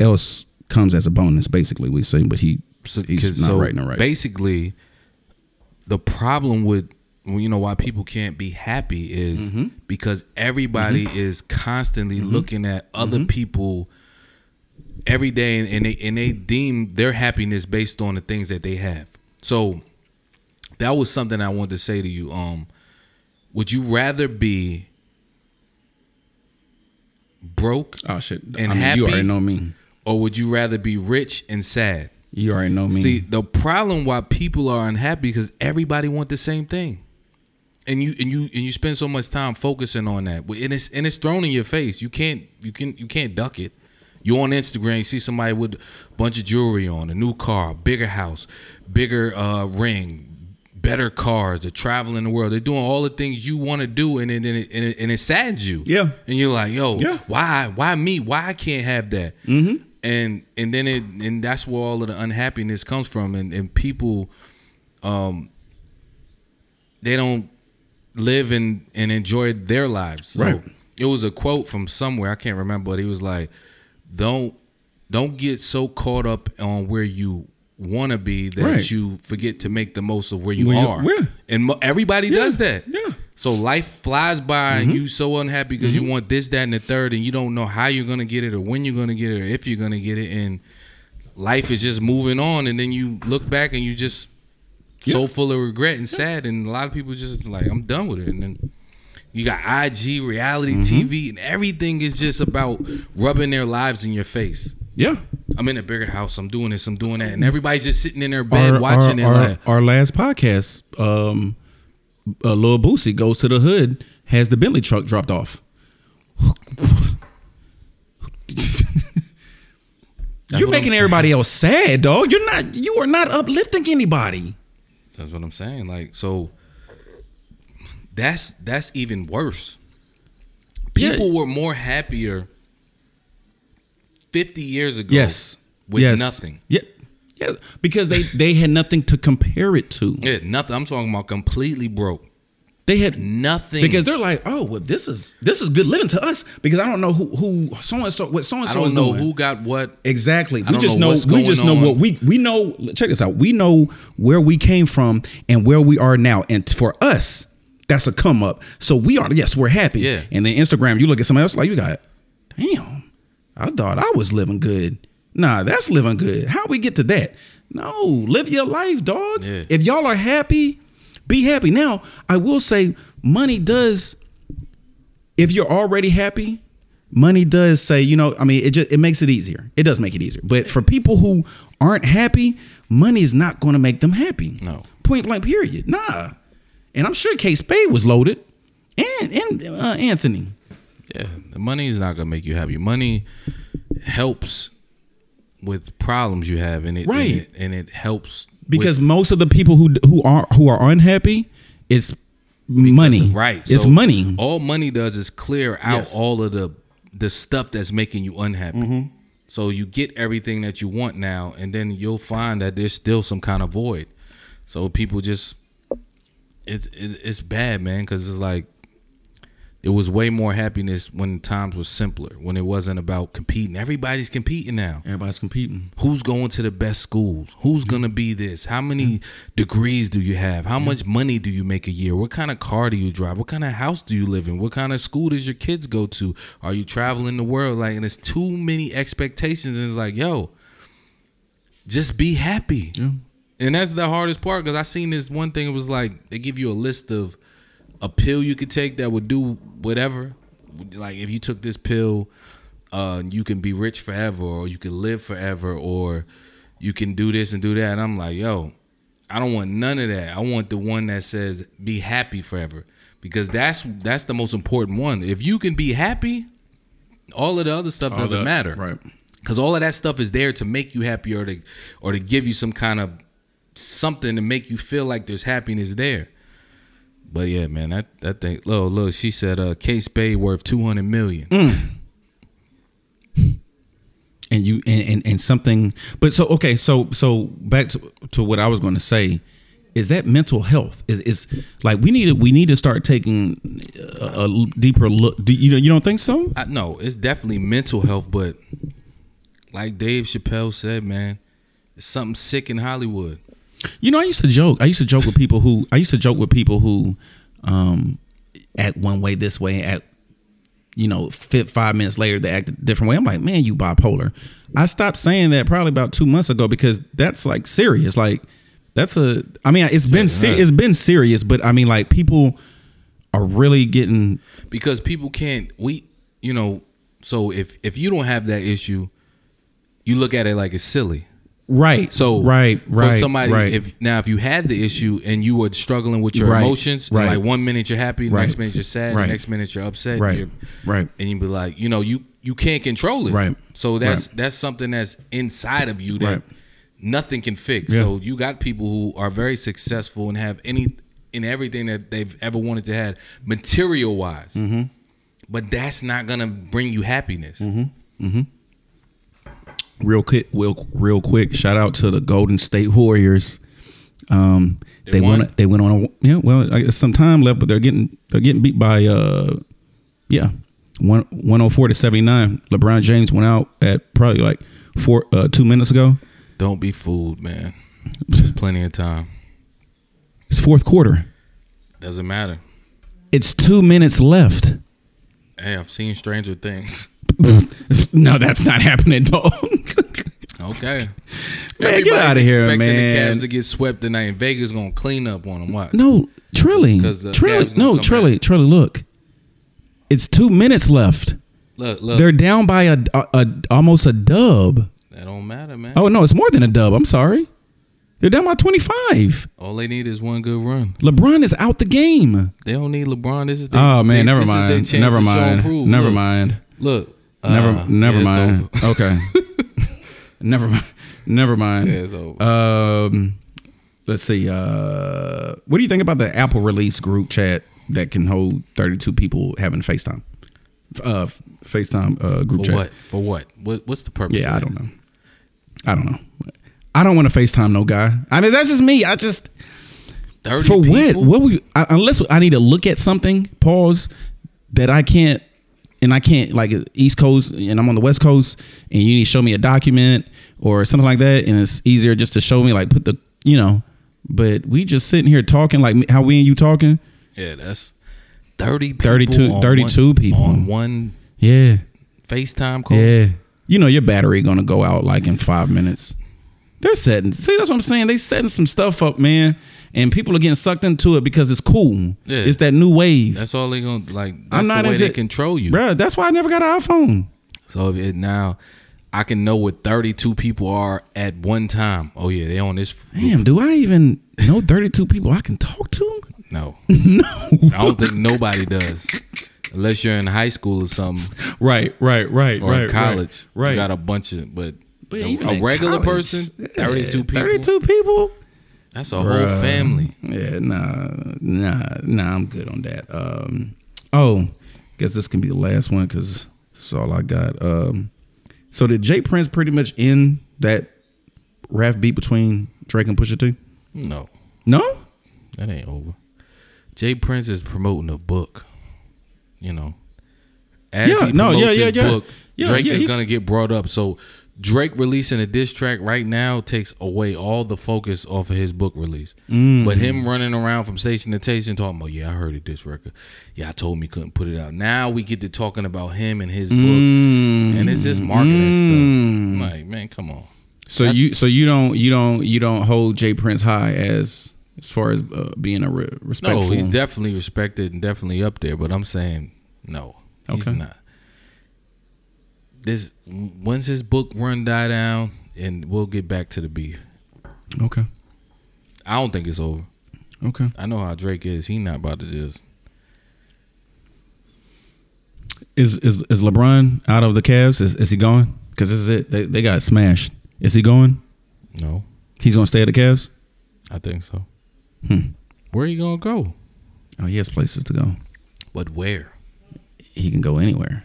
else comes as a bonus. Basically, we say, but he So, he's not so right, right. Basically, the problem with you know why people can't be happy is Mm-hmm. because everybody is constantly looking at other Mm-hmm. people every day, and, and they and they deem their happiness based on the things that they have. So that was something I wanted to say to you. Um, would you rather be broke Oh shit! and I mean, happy, you already know me. or would you rather be rich and sad? You already know me. See, the problem why people are unhappy because everybody want the same thing, and you and you and you spend so much time focusing on that, and it's and it's thrown in your face. You can't you can you can't duck it. You on Instagram, you see somebody with a bunch of jewelry on, a new car, bigger house, bigger uh, ring, better cars. They're traveling the world. They're doing all the things you want to do, and it, and it, and it, and it saddens you. Yeah. and you're like, yo, Yeah. why why me? Why I can't have that? Mm-hmm. And and then it and that's where all of the unhappiness comes from, and and people, um, they don't live and and enjoy their lives. So Right. It was a quote from somewhere I can't remember, but he was like, "Don't don't get so caught up on where you." Want to be that Right. you forget to make the most of where you Where are, yeah. and mo- everybody does that. yeah. Mm-hmm. So life flies by and you so unhappy because you want this, that, and the third, and you don't know how you're gonna get it or when you're gonna get it or if you're gonna get it, and life is just moving on, and then you look back and you just so full of regret and sad, and a lot of people just like I'm done with it, and then you got IG, reality Mm-hmm. TV, and everything is just about rubbing their lives in your face. Yeah. I'm in a bigger house. I'm doing this. I'm doing that, and everybody's just sitting in their bed watching it. our, like, our last podcast, um, uh, Lil Boosie goes to the hood, has the Bentley truck dropped off. [laughs] You're making everybody else sad, dog. You're not. You are not uplifting anybody. That's what I'm saying. Like so that's that's even worse. Yeah. People were more happier 50 years ago Yes. with yes. nothing. Yeah. Yeah. Because they they had nothing to compare it to. Yeah, nothing. I'm talking about completely broke. They had Nothing. because they're like, oh, well, this is this is good living to us because I don't know who who so and so what so and so is know doing. who got what. Exactly. I We don't just know know, we just know what we we know check this out. We know where we came from and where we are now. And for us, that's a come up. So we are yes, we're happy. Yeah. And then Instagram, you look at somebody else like you got, damn, I thought I was living good. Nah, that's living good. How we get to that? No, live your life, dog. Yeah. If y'all are happy, be happy. Now, I will say money does if you're already happy, money does say, you know, I mean, it just it makes it easier. It does make it easier. But for people who aren't happy, money is not going to make them happy. No. Point blank. Period. Nah. And I'm sure Kate Spade was loaded, and and uh, Anthony. Yeah, the money is not gonna make you happy. Money helps with problems you have, and it Right. and it, and it helps Because with- most of the people who who are who are unhappy is money. right, It's so money. All money does is clear out Yes. all of the the stuff that's making you unhappy. Mm-hmm. So you get everything that you want now, and then you'll find that there's still some kind of void. So people just it's it's, it's bad, man, because it's like there was way more happiness when times were simpler, when it wasn't about competing. Everybody's competing now. Everybody's competing. Who's going to the best schools? Who's mm-hmm. gonna be this? How many mm-hmm. degrees do you have? How much money do you make a year? What kind of car do you drive? What kind of house do you live in? What kind of school does your kids go to? Are you traveling the world? Like, and it's too many expectations, and it's like, yo, just be happy. And that's the hardest part because I seen this one thing. It was like they give you a list of a pill you could take that would do whatever. Like if you took this pill, uh, you can be rich forever, or you can live forever, or you can do this and do that. And I'm like, yo, I don't want none of that. I want the one that says be happy forever because that's that's the most important one. If you can be happy, all of the other stuff All doesn't that- matter, Right. Because all of that stuff is there to make you happy or to or to give you some kind of something to make you feel like there's happiness there. But yeah, man, that that thing. Look, look, she said, uh, Kate Spade worth two hundred million. and you and, and and something but so okay so so back to, to what i was going to say is that mental health is is like we need to we need to start taking a, a deeper look do you you don't think so I, no, it's definitely mental health, but like Dave Chappelle said, man, it's something sick in Hollywood. You know i used to joke. I used to joke with people who i used to joke with people who um act one way this way act you know fit five minutes later they act a different way. I'm like man you bipolar. I stopped saying that probably about two months ago because that's like serious. Like that's a i mean it's been ser- right. it's been serious but i mean like people are really getting because people can't we you know so if if you don't have that issue you look at it like it's silly right so right right for somebody right. if now if you had the issue and you were struggling with your Right, emotions right. like one minute you're happy the Right, next minute you're sad the next minute you're upset right you're, right. and you'd be like you know you you can't control it. Right, so that's that's something that's inside of you that nothing can fix. Yeah. so you got people who are very successful and have any in everything that they've ever wanted to have material wise Mm-hmm. but that's not gonna bring you happiness. Mm-hmm. Real quick real, real quick shout out to the golden state warriors. Um They they, won they went on a yeah well I guess some time left but they're getting they're getting beat by uh yeah one, 104 to 79 lebron james went out at probably like four uh two minutes ago. Don't be fooled man. [laughs] There's plenty of time. It's fourth quarter. Doesn't matter. It's two minutes left. Hey i've seen stranger things [laughs] [laughs] no that's not happening dog [laughs] Okay. Man, get of here, expecting man. the Cavs to get swept tonight, and Vegas gonna clean up on them. Watch. no trilly trilly no trilly back. trilly look it's two minutes left Look, look. They're down by a, a, a almost a dub. that don't matter, man. Oh no, it's more than a dub. I'm sorry. They're down by 25. All they need is one good run. LeBron is out the game. They don't need LeBron. This is their, Oh man, they- never this is their mind. Never to show and mind. Never Look, mind. Look. Never uh, never yeah, mind. [laughs] Okay. [laughs] never mind. Never mind. Yeah, it's over. Um let's see. Uh what do you think about the Apple release group chat that can hold 32 people having FaceTime? Uh FaceTime uh group For chat. what? For what? What? What's the purpose? Yeah, I don't know. I don't know. I don't want to FaceTime no guy. I mean, that's just me. I just 30 for what? people? What we I, unless I need to look at something, pause that I can't, and I can't like East Coast, and I'm on the West Coast, and you need to show me a document or something like that, and it's easier just to show me like put the you know. But we just sitting here talking like how we and you talking. Yeah, that's 30 people 32 on 32 one, people. on one Yeah, FaceTime call. yeah. You know your battery gonna go out like in five minutes. They're setting. See, that's what I'm saying. They setting some stuff up, man, and people are getting sucked into it because it's cool. Yeah. It's that new wave. That's all they gonna like. That's I'm not the way into they control you. Bruh, that's why I never got an iPhone. So if it now, I can know what 32 people are at one time. Oh yeah, they on this. Damn, do I even know 32 people I can talk to? No, [laughs] no, I don't think nobody does, unless you're in high school or something Right, right, right, right. or in college. Right. you got a bunch of, but, But a- even a regular college, person, yeah, 32 people. 32 people? That's a whole family. Yeah, nah, nah, nah, I'm good on that. Um, oh, guess this can be the last one because that's all I got. Um, so did J. Prince pretty much end that rap beat between Drake and Pusha T? No, No? that ain't over. J. Prince is promoting a book. You know, as Yeah, he no, promotes yeah, yeah, his yeah. book, Yeah, Drake yeah, is gonna get brought up. So Drake releasing a diss track right now takes away all the focus off of his book release. Mm. But him running around from station to station talking about, yeah, I heard it this record. Yeah, I told me couldn't put it out. Now we get to talking about him and his book, Mm. and it's just marketing stuff. I'm like, man, come on. So you so you don't you don't you don't hold J. Prince high as as far as uh, being a re- respectful. No, he's definitely respected and definitely up there. But I'm saying no, he's Okay. not. This once his book run die down, and we'll get back to the beef. Okay. I don't think it's over. Okay. I know how Drake is. He not about to just. Is is is LeBron out of the Cavs? Is is he going? Because this is it. They they got smashed. Is he going? No, He's gonna stay at the Cavs. I think so. Hmm. Where are you gonna go? Oh, he has places to go. But where? He can go anywhere.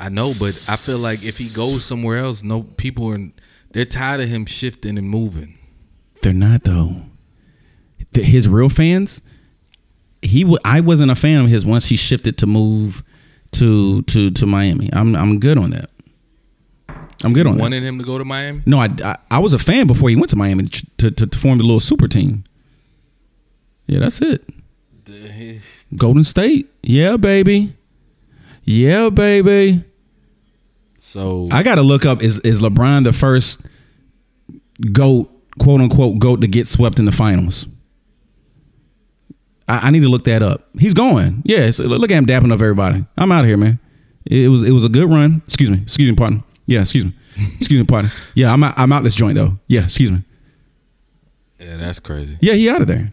I know, but I feel like if he goes somewhere else, no people are. They're tired of him shifting and moving. They're not though. The- His real fans. He wa I wasn't a fan of his once he shifted to move to to to Miami. I'm I'm good on that. I'm good on that. Wanted him to go to Miami. No, I, I I was a fan before he went to Miami to to, to form the little super team. Yeah, that's it. Golden State. Yeah, baby. Yeah, baby. So I gotta look up is is LeBron the first goat, quote unquote goat to get swept in the finals? I, I need to look that up. He's going. Yeah, so look at him dapping up everybody. I'm out of here, man. It was it was a good run. Excuse me. Excuse me, partner. Yeah, excuse me. Excuse me, partner. Yeah, I'm out, I'm out this joint though. Yeah, excuse me. yeah, that's crazy. Yeah, he out of there.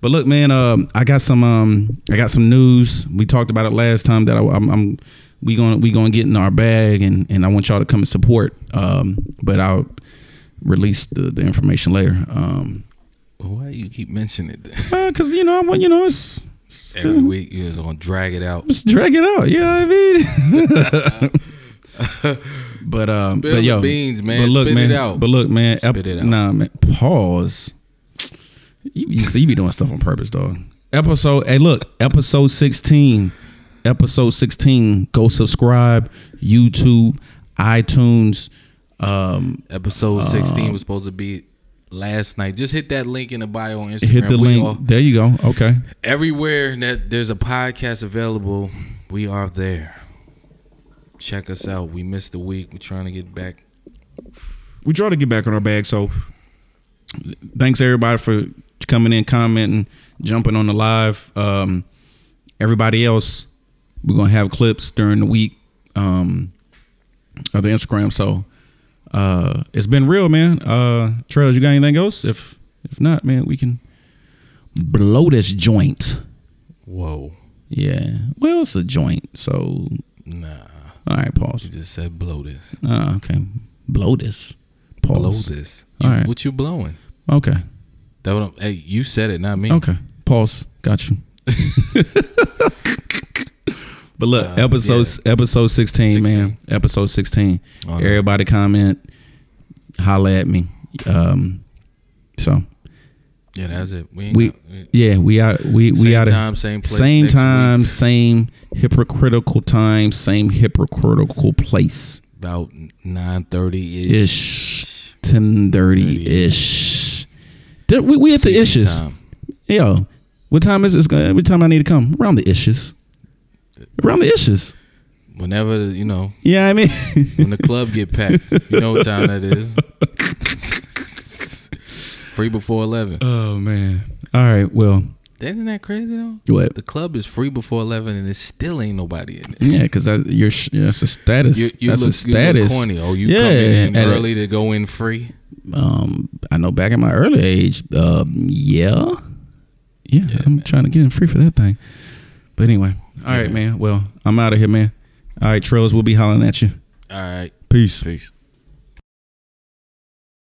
But look, man, um, I got some um, I got some news. We talked about it last time that I, I'm, I'm we gonna we gonna get in our bag and and I want y'all to come and support. Um, but I'll release the, the information later. Um, Why you keep mentioning it? then? uh, cause you know I want you know it's, it's Every week you just gonna drag it out. just drag it out. You know what I mean? [laughs] but um, Spill but the yo, beans, man. But look, Spit man. it out. But look, man. Spit it out. Nah, man. Pause. You, you see, you be doing stuff on purpose, dog. Episode. Hey, look. Episode sixteen. Episode sixteen. Go subscribe. YouTube, iTunes. Um, Episode sixteen was supposed to be last night. Just hit that link in the bio on Instagram. hit the We link. are- there you go. Okay. everywhere that there's a podcast available, we are there. Check us out. We missed a week. We're trying to get back. we try to get back on our bag. So thanks everybody for coming in, commenting, jumping on the live. Um, everybody else, we're gonna have clips during the week um, of the Instagram. So uh, it's been real, man. Uh, Trails, you got anything else? If if not, man, we can blow this joint. Whoa. Yeah. Well, it's a joint. So Nah. all right, pause. You just said blow this. Ah, okay. Blow this. Pause. Blow this. You, All right. What you blowing? Okay. That what I'm- hey, you said it, not me. Okay. Pause. Got you. [laughs] but look, Uh, episode episode 16, man. Episode 16. Oh, no. Everybody comment, holla at me. Um so Yeah, that's it. We, ain't we got- we- yeah, we out we we Same out time, same place Same time, week. same hypocritical time, same hypocritical place. about nine thirty Ish. 10:30 ish. We, we at the ishes. Yo, what time is it? What time I need to come? Around the issues. Around the issues. Whenever you know Yeah, I mean, when the club get packed, you know what time that is. free before eleven. oh man. All right. Well, Isn't that crazy though? what? The club is free before eleven, and there still ain't nobody in it. Yeah, because you're yeah, that's a status. You, you that's look, a status. You corny. Oh, you Yeah, coming in at a- early to go in free? Um, I know back in my early age. Um, yeah, yeah, I'm trying to get in free for that thing. But anyway, all right, man. Well, I'm out of here, man. All right, Trails, we'll be hollering at you. All right. Peace. Peace.